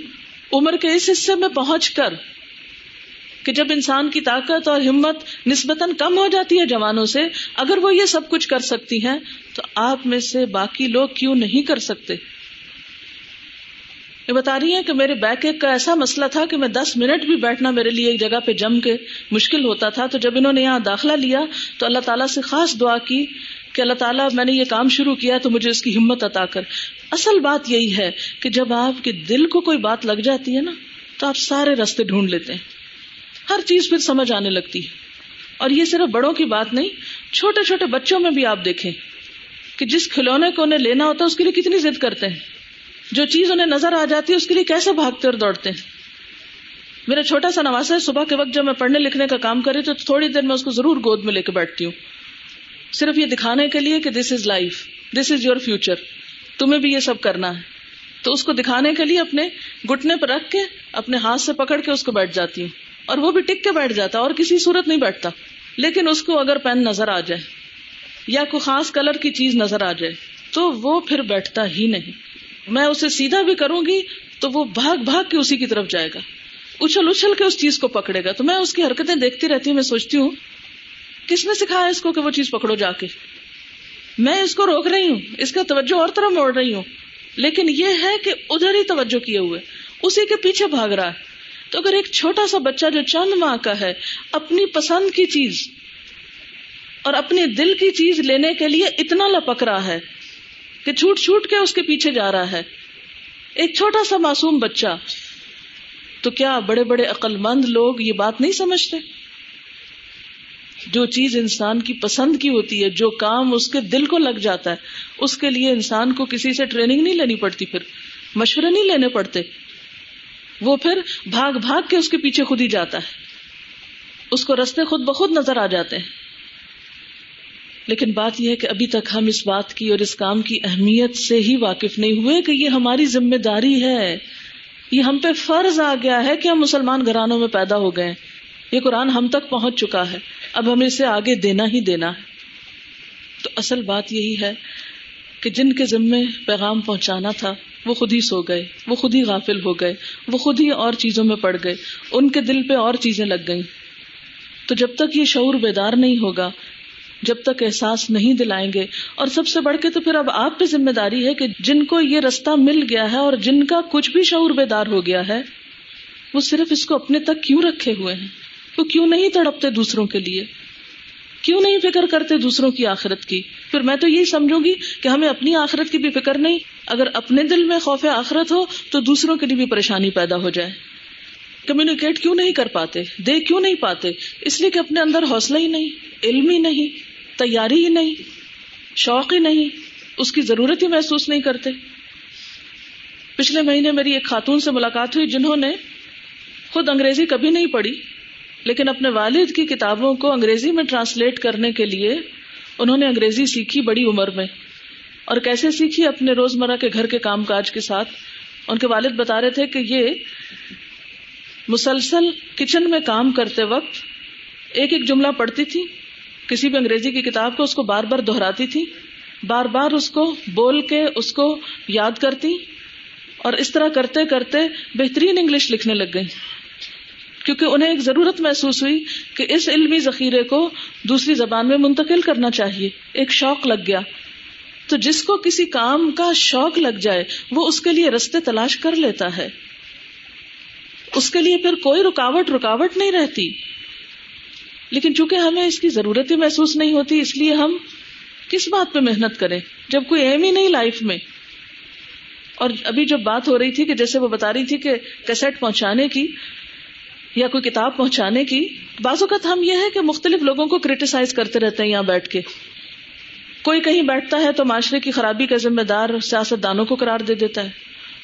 عمر کے اس حصے میں پہنچ کر کہ جب انسان کی طاقت اور ہمت نسبتاً کم ہو جاتی ہے جوانوں سے، اگر وہ یہ سب کچھ کر سکتی ہیں، تو آپ میں سے باقی لوگ کیوں نہیں کر سکتے؟ یہ بتا رہی ہیں کہ میرے بیک ایک کا ایسا مسئلہ تھا کہ میں دس منٹ بھی بیٹھنا میرے لیے ایک جگہ پہ جم کے مشکل ہوتا تھا۔ تو جب انہوں نے یہاں داخلہ لیا تو اللہ تعالیٰ سے خاص دعا کی کہ اللہ تعالیٰ میں نے یہ کام شروع کیا تو مجھے اس کی ہمت عطا کر۔ اصل بات یہی ہے کہ جب آپ کے دل کو کوئی بات لگ جاتی ہے نا تو آپ سارے رستے ڈھونڈ لیتے ہیں۔ ہر چیز پھر سمجھ آنے لگتی ہے۔ اور یہ صرف بڑوں کی بات نہیں، چھوٹے چھوٹے بچوں میں بھی آپ دیکھیں کہ جس کھلونے کو انہیں لینا ہوتا ہے اس کے لیے کتنی ضد کرتے ہیں۔ جو چیز انہیں نظر آ جاتی ہے، اس کے لیے کیسے بھاگتے اور دوڑتے ہیں؟ میرا چھوٹا سا نواسا ہے، صبح کے وقت جب میں پڑھنے لکھنے کا کام کری تو تھوڑی دیر میں اس کو ضرور گود میں لے کے بیٹھتی ہوں۔ صرف یہ دکھانے کے لیے کہ this is life this is your future تمہیں بھی یہ سب کرنا ہے۔ تو اس کو دکھانے کے لیے اپنے گٹنے پر رکھ کے اپنے ہاتھ سے پکڑ کے اس کو بیٹھ جاتی ہوں۔ اور وہ بھی ٹک کے بیٹھ جاتا، اور کسی صورت نہیں بیٹھتا۔ لیکن اس کو اگر پین نظر آ جائے یا کوئی خاص کلر کی چیز نظر آ جائے، تو وہ پھر بیٹھتا ہی نہیں۔ میں اسے سیدھا بھی کروں گی تو وہ بھاگ بھاگ کے اسی کی طرف جائے گا۔ اچھل اچھل کے اس چیز کو پکڑے گا۔ تو میں اس کی حرکتیں دیکھتی رہتی ہوں، میں سوچتی ہوں، کس نے سکھایا اس کو کہ وہ چیز پکڑو جا کے؟ میں اس کو روک رہی ہوں، اس کا توجہ اور طرح موڑ رہی ہوں۔ لیکن یہ ہے کہ ادھر ہی توجہ کیے ہوئے، اسی کے پیچھے بھاگ رہا ہے۔ تو اگر ایک چھوٹا سا بچہ جو چند ماہ کا ہے، اپنی پسند کی چیز اور اپنے دل کی چیز لینے کے لیے اتنا لپک رہا ہے کہ چھوٹ چھوٹ کے اس کے پیچھے جا رہا ہے؟ ایک چھوٹا سا معصوم بچہ۔ تو کیا بڑے بڑے عقل مند لوگ یہ بات نہیں سمجھتے؟ جو چیز انسان کی پسند کی ہوتی ہے، جو کام اس کے دل کو لگ جاتا ہے، اس کے لیے انسان کو کسی سے ٹریننگ نہیں لینی پڑتی، پھر مشورے نہیں لینے پڑتے۔ وہ پھر بھاگ بھاگ کے اس کے پیچھے خود ہی جاتا ہے۔ اس کو رستے خود بخود نظر آ جاتے ہیں۔ لیکن بات یہ ہے کہ ابھی تک ہم اس بات کی اور اس کام کی اہمیت سے ہی واقف نہیں ہوئے کہ یہ ہماری ذمہ داری ہے۔ یہ ہم پہ فرض آ گیا ہے کہ ہم مسلمان گھرانوں میں پیدا ہو گئے۔ یہ قرآن ہم تک پہنچ چکا ہے۔ اب ہمیں اسے آگے دینا ہی دینا۔ ہے تو اصل بات یہی ہے کہ جن کے ذمے پیغام پہنچانا تھا، وہ خود ہی سو گئے، وہ خود ہی غافل ہو گئے، وہ خود ہی اور چیزوں میں پڑ گئے۔ ان کے دل پہ اور چیزیں لگ گئیں۔ تو جب تک یہ شعور بیدار نہیں ہوگا جب تک احساس نہیں دلائیں گے۔ اور سب سے بڑھ کے تو پھر اب آپ پہ ذمہ داری ہے کہ جن کو یہ رستہ مل گیا ہے اور جن کا کچھ بھی شعور بیدار ہو گیا ہے، وہ صرف اس کو اپنے تک کیوں رکھے ہوئے ہیں؟ وہ کیوں نہیں تڑپتے دوسروں کے لیے؟ کیوں نہیں فکر کرتے دوسروں کی آخرت کی؟ پھر میں تو یہی سمجھوں گی کہ ہمیں اپنی آخرت کی بھی فکر نہیں۔ اگر اپنے دل میں خوف آخرت ہو تو دوسروں کے لیے بھی پریشانی پیدا ہو جائے۔ کمیونیکیٹ کیوں نہیں کر پاتے؟ دے کیوں نہیں پاتے؟ اس لیے کہ اپنے اندر حوصلہ ہی نہیں، علم ہی نہیں۔ تیاری ہی نہیں، شوق ہی نہیں، اس کی ضرورت ہی محسوس نہیں کرتے۔ پچھلے مہینے میری ایک خاتون سے ملاقات ہوئی جنہوں نے خود انگریزی کبھی نہیں پڑھی، لیکن اپنے والد کی کتابوں کو انگریزی میں ٹرانسلیٹ کرنے کے لیے انہوں نے انگریزی سیکھی بڑی عمر میں۔ اور کیسے سیکھی؟ اپنے روزمرہ کے گھر کے کام کاج کے ساتھ۔ ان کے والد بتا رہے تھے کہ یہ مسلسل کچن میں کام کرتے وقت ایک ایک جملہ پڑھتی تھی کسی بھی انگریزی کی کتاب کو اس کو بار بار دہراتی تھی، بار بار اس کو بول کے اس کو یاد کرتی اور اس طرح کرتے کرتے بہترین انگلش لکھنے لگ گئی۔ کیونکہ انہیں ایک ضرورت محسوس ہوئی کہ اس علمی ذخیرے کو دوسری زبان میں منتقل کرنا چاہیے۔ ایک شوق لگ گیا۔ تو جس کو کسی کام کا شوق لگ جائے، وہ اس کے لیے رستے تلاش کر لیتا ہے۔ اس کے لیے پھر کوئی رکاوٹ رکاوٹ نہیں رہتی۔ لیکن چونکہ ہمیں اس کی ضرورت ہی محسوس نہیں ہوتی، اس لیے ہم کس بات پہ محنت کریں؟ جب کوئی ایم ہی نہیں لائف میں۔ اور ابھی جو بات ہو رہی تھی کہ جیسے وہ بتا رہی تھی کہ کیسٹ پہنچانے کی یا کوئی کتاب پہنچانے کی، بعض اوقات ہم یہ ہے کہ مختلف لوگوں کو کریٹیسائز کرتے رہتے ہیں یہاں بیٹھ کے۔ کوئی کہیں بیٹھتا ہے تو معاشرے کی خرابی کا ذمہ دار سیاست دانوں کو قرار دے دیتا ہے۔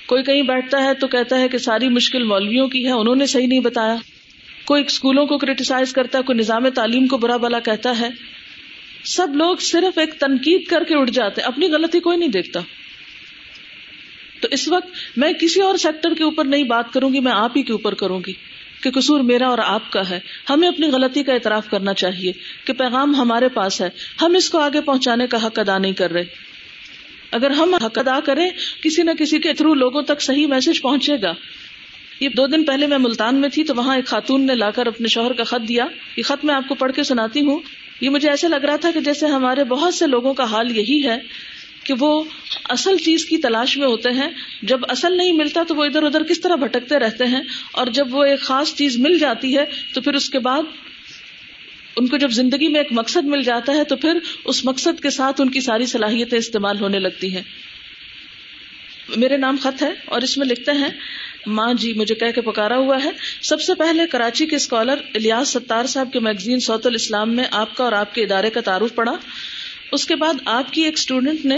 کوئی کہیں بیٹھتا ہے تو کہتا ہے کہ ساری مشکل مولویوں کی ہے، انہوں نے صحیح نہیں بتایا۔ کوئی اسکولوں کو کریٹیسائز کرتا ہے، کوئی نظام تعلیم کو برا بلا کہتا ہے۔ سب لوگ صرف ایک تنقید کر کے اٹھ جاتے اپنی غلطی کوئی نہیں دیکھتا۔ تو اس وقت میں کسی اور سیکٹر کے اوپر نہیں بات کروں گی، میں آپ ہی کے اوپر کروں گی کہ قصور میرا اور آپ کا ہے۔ ہمیں اپنی غلطی کا اعتراف کرنا چاہیے کہ پیغام ہمارے پاس ہے۔ ہم اس کو آگے پہنچانے کا حق ادا نہیں کر رہے۔ اگر ہم حق ادا کریں، کسی نہ کسی کے تھرو لوگوں تک صحیح میسج پہنچے گا۔ یہ دو دن پہلے میں ملتان میں تھی تو وہاں ایک خاتون نے لا کر اپنے شوہر کا خط دیا۔ یہ خط میں آپ کو پڑھ کے سناتی ہوں۔ یہ مجھے ایسے لگ رہا تھا کہ جیسے ہمارے بہت سے لوگوں کا حال یہی ہے کہ وہ اصل چیز کی تلاش میں ہوتے ہیں۔ جب اصل نہیں ملتا تو وہ ادھر ادھر کس طرح بھٹکتے رہتے ہیں اور جب وہ ایک خاص چیز مل جاتی ہے تو پھر اس کے بعد ان کو جب زندگی میں ایک مقصد مل جاتا ہے تو پھر اس مقصد کے ساتھ ان کی ساری صلاحیتیں استعمال ہونے لگتی ہیں۔ میرے نام خط ہے اور اس میں لکھتے ہیں ماں جی مجھے کہہ کے پکارا ہوا ہے۔ سب سے پہلے کراچی کے اسکالر الیاس ستار صاحب کے میگزین سوت الاسلام میں آپ کا اور آپ کے ادارے کا تعارف پڑا اس کے بعد آپ کی ایک اسٹوڈینٹ نے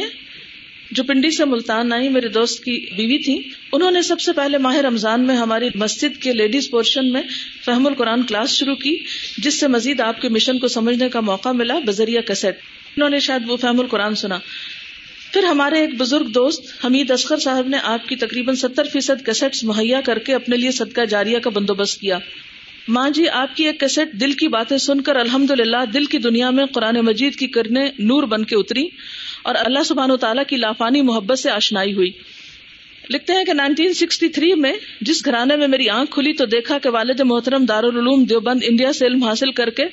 جو پنڈی سے ملتان آئی، میرے دوست کی بیوی تھی، انہوں نے سب سے پہلے ماہ رمضان میں ہماری مسجد کے لیڈیز پورشن میں فہم القرآن کلاس شروع کی، جس سے مزید آپ کے مشن کو سمجھنے کا موقع ملا، بذریعہ کیسٹ انہوں نے شاید وہ فہم القرآن سنا۔ پھر ہمارے ایک بزرگ دوست حمید اصغر صاحب نے آپ کی تقریباً ستر فیصد کیسٹ مہیا کر کے اپنے لیے صدقہ جاریہ کا بندوبست کیا۔ ماں جی آپ کی ایک کیسٹ دل کی باتیں سن کر الحمد للہ دل کی دنیا میں قرآن مجید کی کرنے نور بن کے اتری اور اللہ سبحان و تعالیٰ کی لافانی محبت سے آشنائی ہوئی۔ لکھتے ہیں کہ 1963 میں جس گھرانے میں میری آنکھ کھلی تو دیکھا کہ والد محترم دارالعلوم دیوبند انڈیا سے علم حاصل کر کے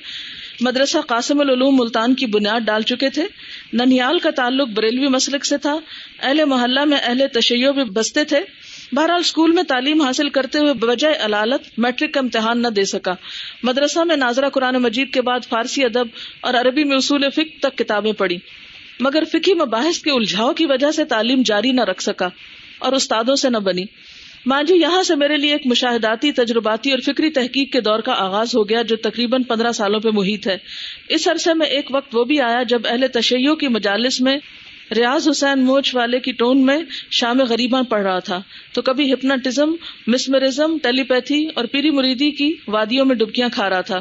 مدرسہ قاسم العلوم ملتان کی بنیاد ڈال چکے تھے۔ ننیال کا تعلق بریلوی مسلک سے تھا۔ اہل محلہ میں اہل تشیع بھی بستے تھے۔ بہرحال اسکول میں تعلیم حاصل کرتے ہوئے بجائے علالت میٹرک کا امتحان نہ دے سکا۔ مدرسہ میں ناظرہ قرآن مجید کے بعد فارسی ادب اور عربی میں اصول فک تک کتابیں پڑھی۔ مگر فکی مباحث کے الجھاؤ کی وجہ سے تعلیم جاری نہ رکھ سکا اور استادوں سے نہ بنی۔ ماں جی یہاں سے میرے لیے ایک مشاہداتی، تجرباتی اور فکری تحقیق کے دور کا آغاز ہو گیا جو تقریباً پندرہ سالوں پہ محیط ہے۔ اس عرصے میں ایک وقت وہ بھی آیا جب اہل تشیعوں کی مجالس میں ریاض حسین موچ والے کی ٹون میں شام غریباں پڑھ رہا تھا۔ تو کبھی ہپناٹزم، مسمرزم، ٹیلی پیتھی اور پیری مریدی کی وادیوں میں ڈبکیاں کھا رہا تھا۔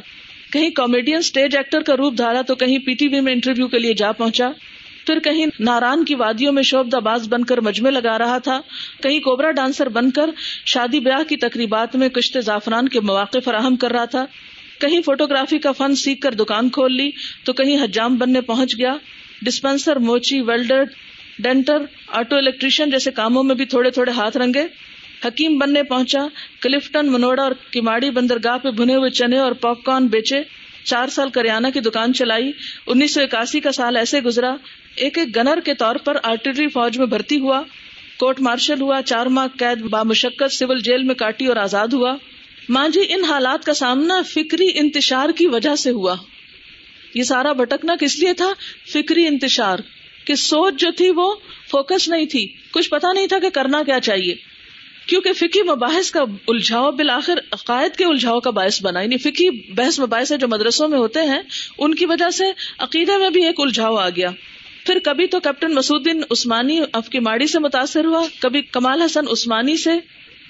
کہیں کامیڈین، اسٹیج ایکٹر کا روپ دھارا تو کہیں پی ٹی وی میں انٹرویو کے لیے جا پہنچا۔ پھر کہیں ناران کی وادیوں میں شوبد باز بن کر مجمے لگا رہا تھا، کہیں کوبرا ڈانسر بن کر شادی بیاہ کی تقریبات میں کشتے زعفران کے مواقع فراہم کر رہا تھا۔ کہیں فوٹوگرافی کا فن سیکھ کر دکان کھول لی تو کہیں حجام بننے پہنچ گیا۔ ڈسپینسر موچی، ویلڈر، ڈینٹر، آٹو الیکٹریشین جیسے کاموں میں بھی تھوڑے تھوڑے ہاتھ رنگے۔ حکیم بننے پہنچا، کلفٹن، منوڑا اور کماڑی بندرگاہ پہ بھنے ہوئے چنے اور پاپ کارن بیچے۔ چار سال کریانہ کی دکان چلائی۔ انیس سو اکاسی کا سال ایسے گزرا ایک ایک گنر کے طور پر آرٹلری فوج میں بھرتی ہوا، کورٹ مارشل ہوا چار ماہ قید بامشقت سول جیل میں کاٹی اور آزاد ہوا۔ ماں جی ان حالات کا سامنا فکری انتشار کی وجہ سے ہوا۔ یہ سارا بھٹکنا کس لیے تھا؟ فکری انتشار۔ کہ سوچ جو تھی وہ فوکس نہیں تھی۔ کچھ پتا نہیں تھا کہ کرنا کیا چاہیے۔ کیونکہ فکی مباحث کا الجھاؤ بالآخر عقائد کے الجھاؤ کا باعث بنا۔ یعنی فکی بحث مباحث جو مدرسوں میں ہوتے ہیں، ان کی وجہ سے عقیدے میں بھی ایک الجھاؤ آ گیا۔ پھر کبھی تو کیپٹن مسعودین عثمانی افکی ماڑی سے متاثر ہوا، کبھی کمال حسن عثمانی سے،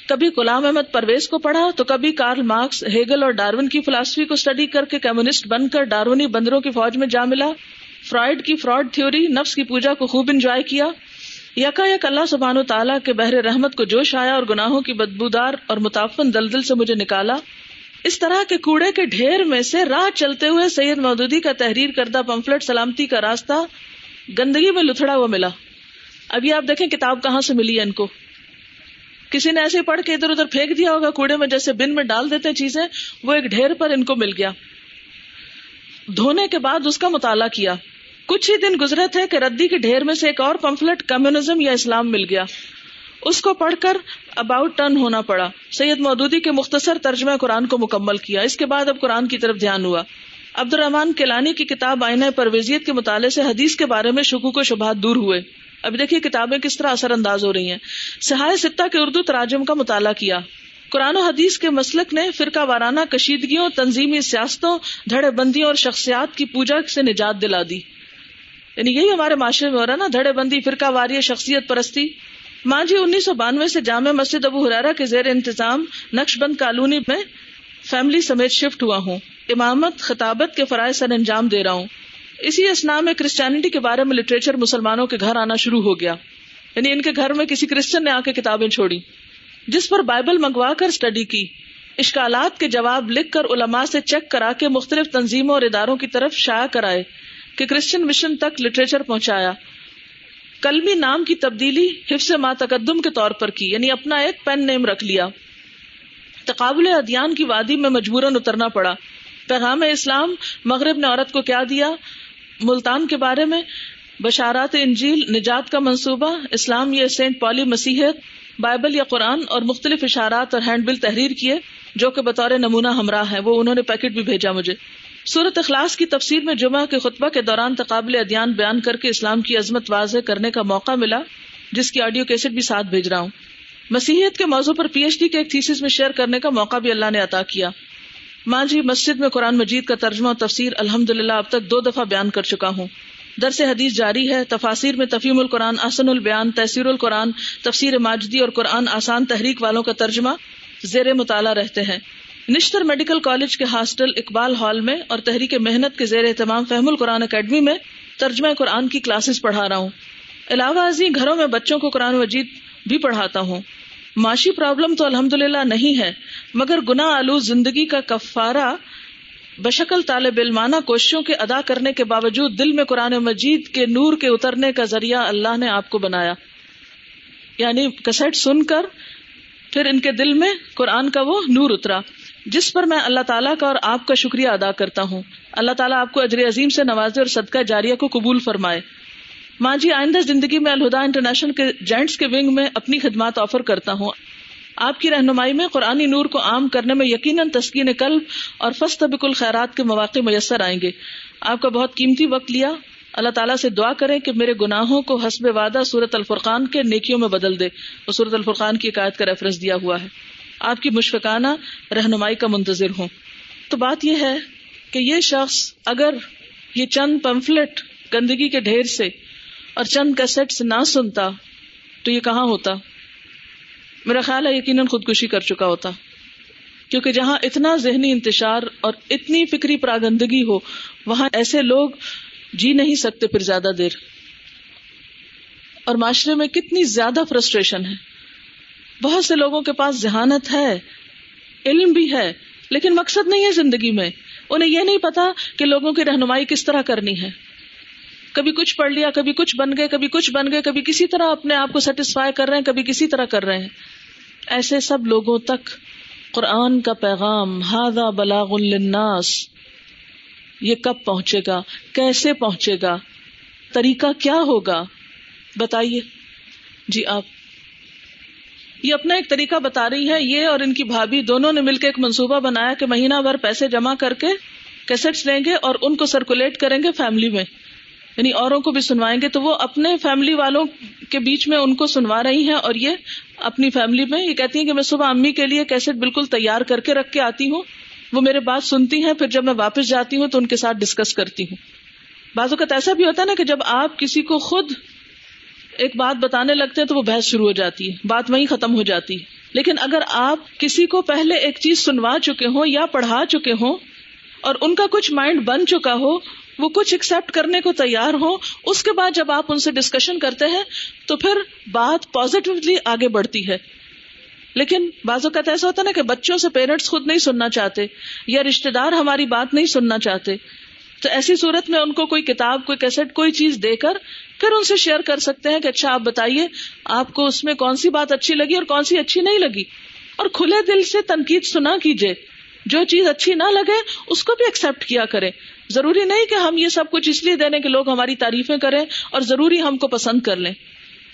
کبھی غلام احمد پرویز کو پڑھا، تو کبھی کارل مارکس، ہیگل اور ڈارون کی فلاسفی کو اسٹڈی کر کے کمیونسٹ بن کر ڈارونی بندروں کی فوج میں جا ملا۔ فرائڈ کی فراڈ تھیوری، نفس کی پوجا کو خوب انجوائے کیا۔ یکا یک اللہ سبحان و تعالیٰ کے بحر رحمت کو جوش آیا اور گناہوں کی بدبودار اور متافن دلدل سے مجھے نکالا۔ اس طرح کے کوڑے کے ڈھیر میں سے راہ چلتے ہوئے سید مودودی کا تحریر کردہ پمفلٹ سلامتی کا راستہ گندگی میں لتڑا ہوا ملا۔ ابھی آپ دیکھیں کتاب کہاں سے ملی ہے ان کو۔ کسی نے ایسے پڑھ کے ادھر ادھر پھینک دیا ہوگا کوڑے میں، جیسے بن میں ڈال دیتے چیزیں، وہ ایک ڈھیر پر ان کو مل گیا۔ دھونے کے بعد اس کا مطالعہ کیا۔ کچھ ہی دن گزرے تھے کہ ردی کے ڈھیر میں سے ایک اور پمفلٹ کمیونزم یا اسلام مل گیا۔ اس کو پڑھ کر اباؤٹ ٹرن ہونا پڑا۔ سید مودودی کے مختصر ترجمہ قرآن کو مکمل کیا۔ اس کے بعد اب قرآن کی طرف دھیان ہوا۔ عبد الرحمان کیلانی کی کتاب آئینہ پرویزیت کے مطالعے سے حدیث کے بارے میں شکوک و شبہات دور ہوئے۔ ابھی دیکھیے کتابیں کس طرح اثر انداز ہو رہی ہیں۔ سہائے ستہ کے اردو تراجم کا مطالعہ کیا۔ قرآن و حدیث کے مسلک نے فرقہ وارانہ کشیدگیوں، تنظیمی سیاستوں، دھڑے بندیوں اور شخصیات کی پوجا سے نجات دلا دی۔ یعنی یہی ہمارے معاشرے میں ہو رہا نا، دھڑے بندی، فرقہ واری، شخصیت پرستی۔ ماں جی انیس سو بانوے سے جامع مسجد ابو حرارا کے زیر انتظام نقش بند کالونی میں فیملی سمیت شفٹ ہوا ہوں۔ امامت خطابت کے فرائض سر انجام دے رہا ہوں۔ اسی اسنا میں کرسچینٹی کے بارے میں لٹریچر مسلمانوں کے گھر آنا شروع ہو گیا۔ یعنی ان کے گھر میں کسی کرسچن نے آ کے کتابیں چھوڑی جس پر بائبل منگوا کر اسٹڈی کی۔ اشکالات کے جواب لکھ کر علماء سے چیک کرا کے مختلف تنظیموں اور اداروں کی طرف شائع کرائے کہ کرسچن مشن تک لٹریچر پہنچایا۔ کلمی نام کی تبدیلی حفظ ما تقدم کے طور پر کی یعنی اپنا ایک پین نیم رکھ لیا۔ تقابل ادیان کی وادی میں مجبوراً اترنا پڑا۔ پیغام اسلام، مغرب نے عورت کو کیا دیا؟ ملتان کے بارے میں بشارات انجیل، نجات کا منصوبہ، اسلام یہ سینٹ پالی مسیحت بائبل یا قرآن، اور مختلف اشارات اور ہینڈ بل تحریر کیے، جو کہ بطور نمونہ ہمراہ ہے وہ انہوں نے پیکٹ بھی بھیجا مجھے۔ صورت اخلاص کی تفسیر میں جمعہ کے خطبہ کے دوران تقابل ادیان بیان کر کے اسلام کی عظمت واضح کرنے کا موقع ملا، جس کی آڈیو کیسٹ بھی ساتھ بھیج رہا ہوں۔ مسیحیت کے موضوع پر پی ایچ ڈی کے ایک تھیسس میں شیئر کرنے کا موقع بھی اللہ نے عطا کیا۔ ماں جی مسجد میں قرآن مجید کا ترجمہ اور تفسیر الحمد للہ اب تک دو دفعہ بیان کر چکا ہوں۔ درس حدیث جاری ہے تفاصیر میں تفیم القرآن آسن البیان تحصیر القرآن، تفسیر ماجدی اور قرآن آسان تحریک والوں کا ترجمہ زیر مطالعہ رہتے ہیں۔ نشتر میڈیکل کالج کے ہاسٹل اقبال ہال میں اور تحریک محنت کے زیر اہتمام فہم القرآن اکیڈمی میں ترجمہ قرآن کی کلاسز پڑھا رہا ہوں۔ علاوہ ازیں گھروں میں بچوں کو قرآن مجید بھی پڑھاتا ہوں۔ معاشی پرابلم تو الحمد للہ نہیں ہے، مگر گنا آلو زندگی کا کفارہ بشکل طالب علمانہ کوششوں کے ادا کرنے کے باوجود دل میں قرآن مجید کے نور کے اترنے کا ذریعہ اللہ نے آپ کو بنایا۔ یعنی کسٹ سن کر پھر ان کے دل میں قرآن کا وہ نور اترا، جس پر میں اللہ تعالیٰ کا اور آپ کا شکریہ ادا کرتا ہوں۔ اللہ تعالیٰ آپ کو اجر عظیم سے نوازے اور صدقہ جاریہ کو قبول فرمائے۔ ماں جی آئندہ زندگی میں الہدا انٹرنیشنل کے جینٹس کے ونگ میں اپنی خدمات آفر کرتا ہوں۔ آپ کی رہنمائی میں قرآن نور کو عام کرنے میں یقیناً تسکین قلب اور فسط الخیرات کے مواقع میسر آئیں گے۔ آپ کا بہت قیمتی وقت لیا۔ اللہ تعالیٰ سے دعا کریں کہ میرے گناہوں کو حسب وعدہ سورت الفرقان کے نیکیوں میں بدل دے۔ وہ سورت الفرقان کی عکایت کا ریفرنس دیا ہوا ہے۔ آپ کی مشفقانہ رہنمائی کا منتظر ہوں۔ تو بات یہ ہے کہ یہ شخص اگر یہ چند پمفلٹ گندگی کے ڈھیر سے اور چند کیسٹ نہ سنتا تو یہ کہاں ہوتا؟ میرا خیال ہے یقیناً خودکشی کر چکا ہوتا۔ کیونکہ جہاں اتنا ذہنی انتشار اور اتنی فکری پراگندگی ہو، وہاں ایسے لوگ جی نہیں سکتے پھر زیادہ دیر۔ اور معاشرے میں کتنی زیادہ فرسٹریشن ہے۔ بہت سے لوگوں کے پاس ذہانت ہے، علم بھی ہے، لیکن مقصد نہیں ہے زندگی میں۔ انہیں یہ نہیں پتا کہ لوگوں کی رہنمائی کس طرح کرنی ہے۔ کبھی کچھ پڑھ لیا، کبھی کچھ بن گئے، کبھی کچھ بن گئے، کبھی کسی طرح اپنے آپ کو سیٹسفائی کر رہے ہیں، کبھی کسی طرح کر رہے ہیں۔ ایسے سب لوگوں تک قرآن کا پیغام ہاضا بلاغ الناس یہ کب پہنچے گا؟ کیسے پہنچے گا؟ طریقہ کیا ہوگا؟ بتائیے۔ جی آپ۔ یہ اپنا ایک طریقہ بتا رہی ہے یہ اور ان کی بھابھی دونوں نے مل کے ایک منصوبہ بنایا کہ مہینہ بھر پیسے جمع کر کے کیسٹس لیں گے اور ان کو سرکولیٹ کریں گے فیملی میں۔ یعنی اوروں کو بھی سنوائیں گے تو وہ اپنے فیملی والوں کے بیچ میں ان کو سنوا رہی ہیں اور یہ اپنی فیملی میں یہ کہتی ہیں کہ میں صبح امی کے لیے کیسٹ بالکل تیار کر کے رکھ کے آتی ہوں۔ وہ میرے بات سنتی ہیں، پھر جب میں واپس جاتی ہوں تو ان کے ساتھ ڈسکس کرتی ہوں۔ بعض اوقات ایسا بھی ہوتا ہے نا کہ جب آپ کسی کو خود ایک بات بتانے لگتے ہیں تو وہ بحث شروع ہو جاتی ہے، بات وہیں ختم ہو جاتی ہے۔ لیکن اگر آپ کسی کو پہلے ایک چیز سنوا چکے ہوں یا پڑھا چکے ہوں اور ان کا کچھ مائنڈ بن چکا ہو وہ کچھ ایکسپٹ کرنے کو تیار ہو اس کے بعد جب آپ ان سے ڈسکشن کرتے ہیں، تو پھر بات پازیٹیولی آگے بڑھتی ہے۔ لیکن بعض اوقات ایسا ہوتا نا کہ بچوں سے پیرنٹس خود نہیں سننا چاہتے، یا رشتے دار ہماری بات نہیں سننا چاہتے۔ تو ایسی صورت میں ان کو کوئی کتاب، کوئی کیسٹ کوئی چیز دے کر، پھر ان سے شیئر کر سکتے ہیں کہ اچھا آپ بتائیے، آپ کو اس میں کون سی بات اچھی لگی اور کون سی اچھی نہیں لگی؟ اور کھلے دل سے تنقید سنا کیجیے جو چیز اچھی نہ لگے، اس کو بھی ایکسپٹ کیا کرے ضروری نہیں کہ ہم یہ سب کچھ اس لیے دینے کہ لوگ ہماری تعریفیں کریں اور ضروری ہم کو پسند کر لیں۔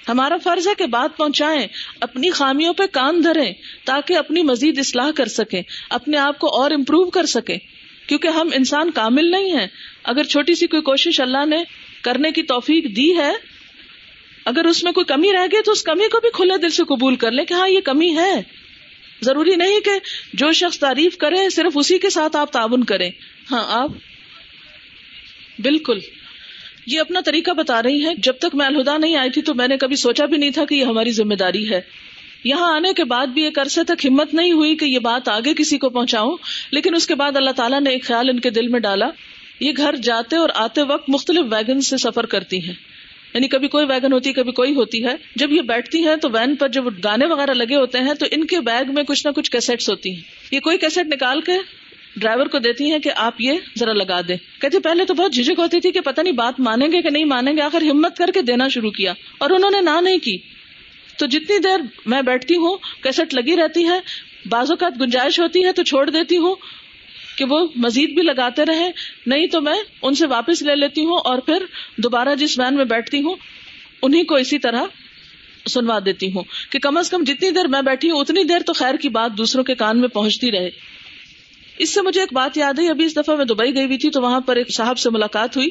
ہمارا فرض ہے کہ بات پہنچائیں، اپنی خامیوں پہ کان دھریں تاکہ اپنی مزید اصلاح کر سکیں، اپنے آپ کو اور امپروو کر سکیں۔ کیونکہ ہم انسان کامل نہیں ہیں۔ اگر چھوٹی سی کوئی کوشش اللہ نے کرنے کی توفیق دی ہے، اگر اس میں کوئی کمی رہ گئی تو اس کمی کو بھی کھلے دل سے قبول کر لیں کہ ہاں یہ کمی ہے۔ ضروری نہیں کہ جو شخص تعریف کرے، صرف اسی کے ساتھ آپ تعاون کریں۔ ہاں آپ بالکل۔ یہ اپنا طریقہ بتا رہی ہیں، جب تک میں الہدا نہیں آئی تھی تو میں نے کبھی سوچا بھی نہیں تھا کہ یہ ہماری ذمہ داری ہے۔ یہاں آنے کے بعد بھی ایک عرصے تک ہمت نہیں ہوئی کہ یہ بات آگے کسی کو پہنچاؤں، لیکن اس کے بعد اللہ تعالیٰ نے ایک خیال ان کے دل میں ڈالا۔ یہ گھر جاتے اور آتے وقت مختلف ویگن سے سفر کرتی ہیں۔ یعنی کبھی کوئی ویگن ہوتی ہے، کبھی کوئی ہوتی ہے۔ جب یہ بیٹھتی ہیں تو وین پر جب گانے وغیرہ لگے ہوتے ہیں تو ان کے بیگ میں کچھ نہ کچھ کیسٹس ہوتی ہیں۔ یہ کوئی کیسٹ نکال کے ڈرائیور کو دیتی ہیں کہ آپ یہ ذرا لگا دیں۔ کہتے پہلے تو بہت جھجک ہوتی تھی کہ پتہ نہیں بات مانیں گے کہ نہیں مانیں گے، آخر ہمت کر کے دینا شروع کیا۔ اور انہوں نے نہ نہیں کی۔ تو جتنی دیر میں بیٹھتی ہوں، کیسٹ لگی رہتی ہے، بعض اوقات گنجائش ہوتی ہے تو چھوڑ دیتی ہوں کہ وہ مزید بھی لگاتے رہے۔ نہیں تو میں ان سے واپس لے لیتی ہوں اور پھر دوبارہ جس وین میں بیٹھتی ہوں انہیں کو اسی طرح سنوا دیتی ہوں کہ کم از کم جتنی دیر میں بیٹھی ہوں، اتنی دیر تو خیر کی بات دوسروں کے کان میں پہنچتی رہے۔ اس سے مجھے ایک بات یاد ہے، ابھی اس دفعہ میں دبئی گئی ہوئی تھی تو وہاں پر ایک صاحب سے ملاقات ہوئی۔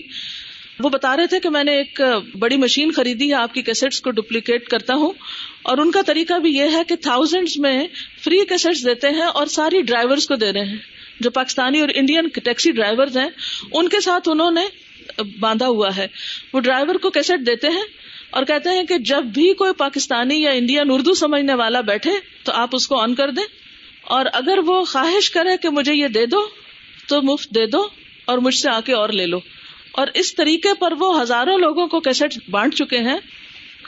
وہ بتا رہے تھے کہ میں نے ایک بڑی مشین خریدی ہے، آپ کی کیسٹس کو ڈپلیکیٹ کرتا ہوں۔ اور ان کا طریقہ بھی یہ ہے کہ تھاؤزینڈ میں فری کیسٹس دیتے ہیں اور ساری ڈرائیورس کو دے رہے ہیں۔ جو پاکستانی اور انڈین ٹیکسی ڈرائیور ہیں، ان کے ساتھ انہوں نے باندھا ہوا ہے۔ وہ ڈرائیور کو کیسٹ دیتے ہیں اور کہتے ہیں کہ جب بھی کوئی پاکستانی یا انڈین اردو سمجھنے والا بیٹھے تو آپ اس کو آن کر دیں۔ اور اگر وہ خواہش کرے کہ مجھے یہ دے دو، تو مفت دے دو اور مجھ سے آ کے اور لے لو۔ اور اس طریقے پر وہ ہزاروں لوگوں کو کیسٹ بانٹ چکے ہیں۔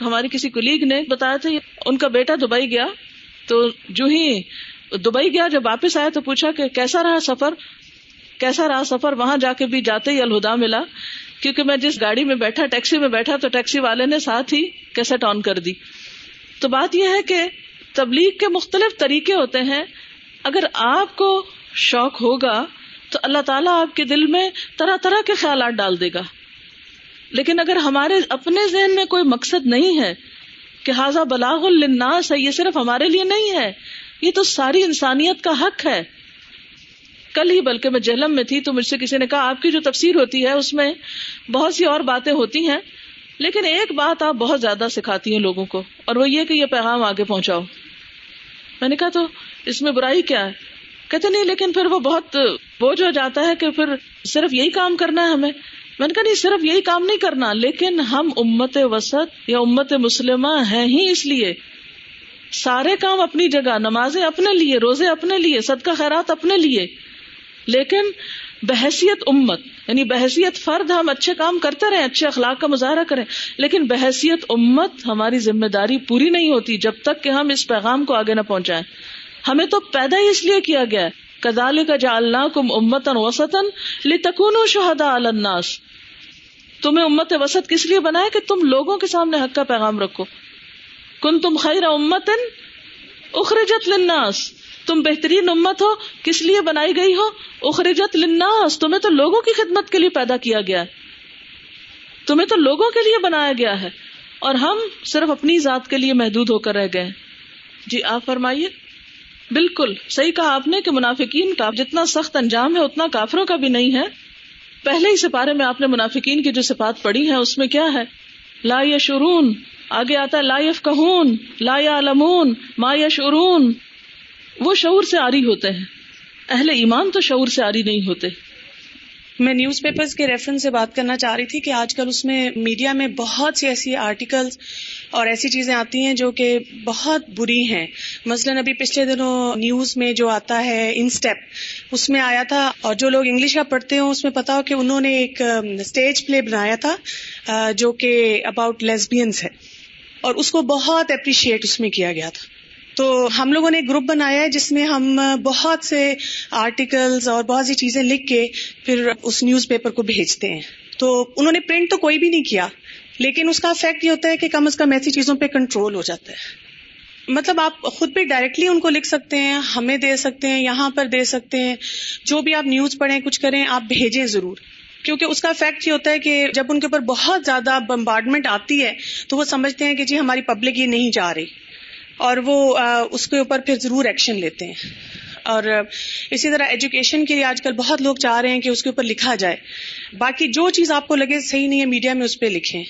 ہماری کسی کلیگ نے بتایا تھا، ان کا بیٹا دبئی گیا۔ تو جو ہی دبئی گیا، جب واپس آیا تو پوچھا کہ کیسا رہا سفر؟ کیسا رہا سفر؟ وہاں جا کے بھی جاتے ہی الہدا ملا۔ کیونکہ میں جس گاڑی میں بیٹھا، ٹیکسی میں بیٹھا، تو ٹیکسی والے نے ساتھ ہی کیسٹ آن کر دی۔ تو بات یہ ہے کہ تبلیغ کے مختلف طریقے ہوتے ہیں۔ اگر آپ کو شوق ہوگا تو اللہ تعالیٰ آپ کے دل میں طرح طرح کے خیالات ڈال دے گا۔ لیکن اگر ہمارے اپنے ذہن میں کوئی مقصد نہیں ہے کہ حاضہ بلاغ الناس ہے یہ صرف ہمارے لیے نہیں ہے، یہ تو ساری انسانیت کا حق ہے۔ کل ہی بلکہ میں جہلم میں تھی تو مجھ سے کسی نے کہا، آپ کی جو تفسیر ہوتی ہے، اس میں بہت سی اور باتیں ہوتی ہیں، لیکن ایک بات آپ بہت زیادہ سکھاتی ہیں لوگوں کو، اور وہ یہ کہ یہ پیغام آگے پہنچاؤ۔ میں نے کہا، تو اس میں برائی کیا ہے؟ کہتے نہیں، لیکن پھر وہ بہت بوجھ ہو جاتا ہے کہ پھر صرف یہی کام کرنا ہے ہمیں۔ میں نے کہا، نہیں، صرف یہی کام نہیں کرنا، لیکن ہم امت وسط یا امت مسلمہ ہیں ہی اس لیے۔ سارے کام اپنی جگہ، نمازیں اپنے لیے، روزے اپنے لیے، صدقہ خیرات اپنے لیے۔ لیکن بحثیت امت یعنی بحثیت فرد، ہم اچھے کام کرتے رہے اچھے اخلاق کا مظاہرہ کریں۔ لیکن بحثیت امت ہماری ذمہ داری پوری نہیں ہوتی جب تک کہ ہم اس پیغام کو آگے نہ پہنچائیں۔ ہمیں تو پیدا ہی اس لیے کیا گیا کدال کا جا اللہ کم امتن وسطن لتکون شہدا الناس۔ تمہیں امت وسط کس لیے بنایا کہ تم لوگوں کے سامنے حق کا پیغام رکھو؟ کن تم خیر امتن اخرجت للناس۔ تم بہترین امت ہو، کس لیے بنائی گئی ہو؟ اخرجت للناس۔ تمہیں تو لوگوں کی خدمت کے لیے پیدا کیا گیا ہے۔ تمہیں تو لوگوں کے لیے بنایا گیا ہے۔ اور ہم صرف اپنی ذات کے لیے محدود ہو کر رہ گئے۔ جی آپ فرمائیے۔ بالکل، صحیح کہا آپ نے کہ منافقین کا جتنا سخت انجام ہے، اتنا کافروں کا بھی نہیں ہے۔ پہلے ہی سپارے میں آپ نے منافقین کی جو سفات پڑھی ہے اس میں کیا ہے؟ لا یا شرون آگے آتا ہے لا یف کہون لا یا لمون ما یا شرون وہ شعور سے آری ہوتے ہیں۔ اہل ایمان تو شعور سے آری نہیں ہوتے۔ میں نیوز پیپرز کے ریفرنس سے بات کرنا چاہ رہی تھی کہ آج کل اس میں میڈیا میں بہت سی ایسی آرٹیکلز اور ایسی چیزیں آتی ہیں جو کہ بہت بری ہیں۔ مثلاً ابھی پچھلے دنوں نیوز میں جو آتا ہے انسٹیپ، اس میں آیا تھا اور جو لوگ انگلش کا پڑھتے ہوں اس میں پتا ہو کہ انہوں نے ایک اسٹیج پلے بنایا تھا جو کہ اباؤٹ لیسبینس ہے۔ اور اس کو بہت اپریشیٹ اس میں کیا گیا تھا۔ تو ہم لوگوں نے ایک گروپ بنایا ہے جس میں ہم بہت سے آرٹیکلز اور بہت سی چیزیں لکھ کے پھر اس نیوز پیپر کو بھیجتے ہیں۔ تو انہوں نے پرنٹ تو کوئی بھی نہیں کیا۔ لیکن اس کا افیکٹ یہ ہوتا ہے کہ کم از کم ایسی چیزوں پہ کنٹرول ہو جاتا ہے۔ مطلب آپ خود بھی ڈائریکٹلی ان کو لکھ سکتے ہیں، ہمیں دے سکتے ہیں، یہاں پر دے سکتے ہیں۔ جو بھی آپ نیوز پڑھیں، کچھ کریں، آپ بھیجیں ضرور۔ کیونکہ اس کا فیکٹ یہ ہوتا ہے کہ جب ان کے اوپر بہت زیادہ بمبارڈمنٹ آتی ہے، تو وہ سمجھتے ہیں کہ جی ہماری پبلک یہ نہیں جا رہی۔ اور وہ اس کے اوپر پھر ضرور ایکشن لیتے ہیں۔ اور اسی طرح ایجوکیشن کے لیے آج کل بہت لوگ چاہ رہے ہیں کہ اس کے اوپر لکھا جائے۔ باقی جو چیز آپ کو لگے صحیح نہیں ہے میڈیا میں اس پہ لکھیں۔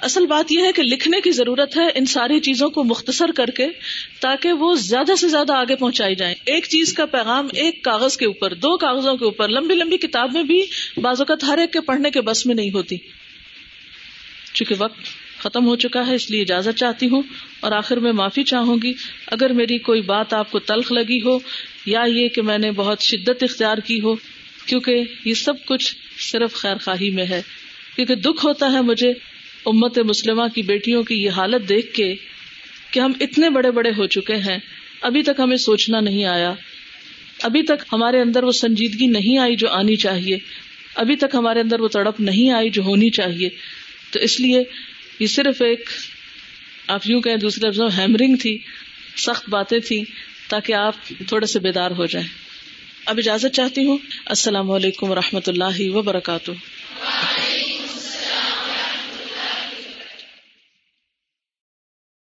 اصل بات یہ ہے کہ لکھنے کی ضرورت ہے ان ساری چیزوں کو مختصر کر کے تاکہ وہ زیادہ سے زیادہ آگے پہنچائی جائیں۔ ایک چیز کا پیغام ایک کاغذ کے اوپر، دو کاغذوں کے اوپر، لمبی لمبی کتاب میں بھی بعض اوقات ہر ایک کے پڑھنے کے بس میں نہیں ہوتی۔ چونکہ وقت ختم ہو چکا ہے، اس لیے اجازت چاہتی ہوں اور آخر میں معافی چاہوں گی۔ اگر میری کوئی بات آپ کو تلخ لگی ہو یا یہ کہ میں نے بہت شدت اختیار کی ہو، کیونکہ یہ سب کچھ صرف خیر خواہی میں ہے۔ کیونکہ دکھ ہوتا ہے مجھے امت مسلمہ کی بیٹیوں کی یہ حالت دیکھ کے کہ ہم اتنے بڑے بڑے ہو چکے ہیں۔ ابھی تک ہمیں سوچنا نہیں آیا۔ ابھی تک ہمارے اندر وہ سنجیدگی نہیں آئی جو آنی چاہیے۔ ابھی تک ہمارے اندر وہ تڑپ نہیں آئی جو ہونی چاہیے۔ تو اس لیے یہ صرف ایک آپ یوں کہیں دوسرے ہیمرنگ تھی، سخت باتیں تھیں تاکہ آپ تھوڑے سے بیدار ہو جائیں۔ اب اجازت چاہتی ہوں۔ السلام علیکم و رحمۃ اللہ وبرکاتہ۔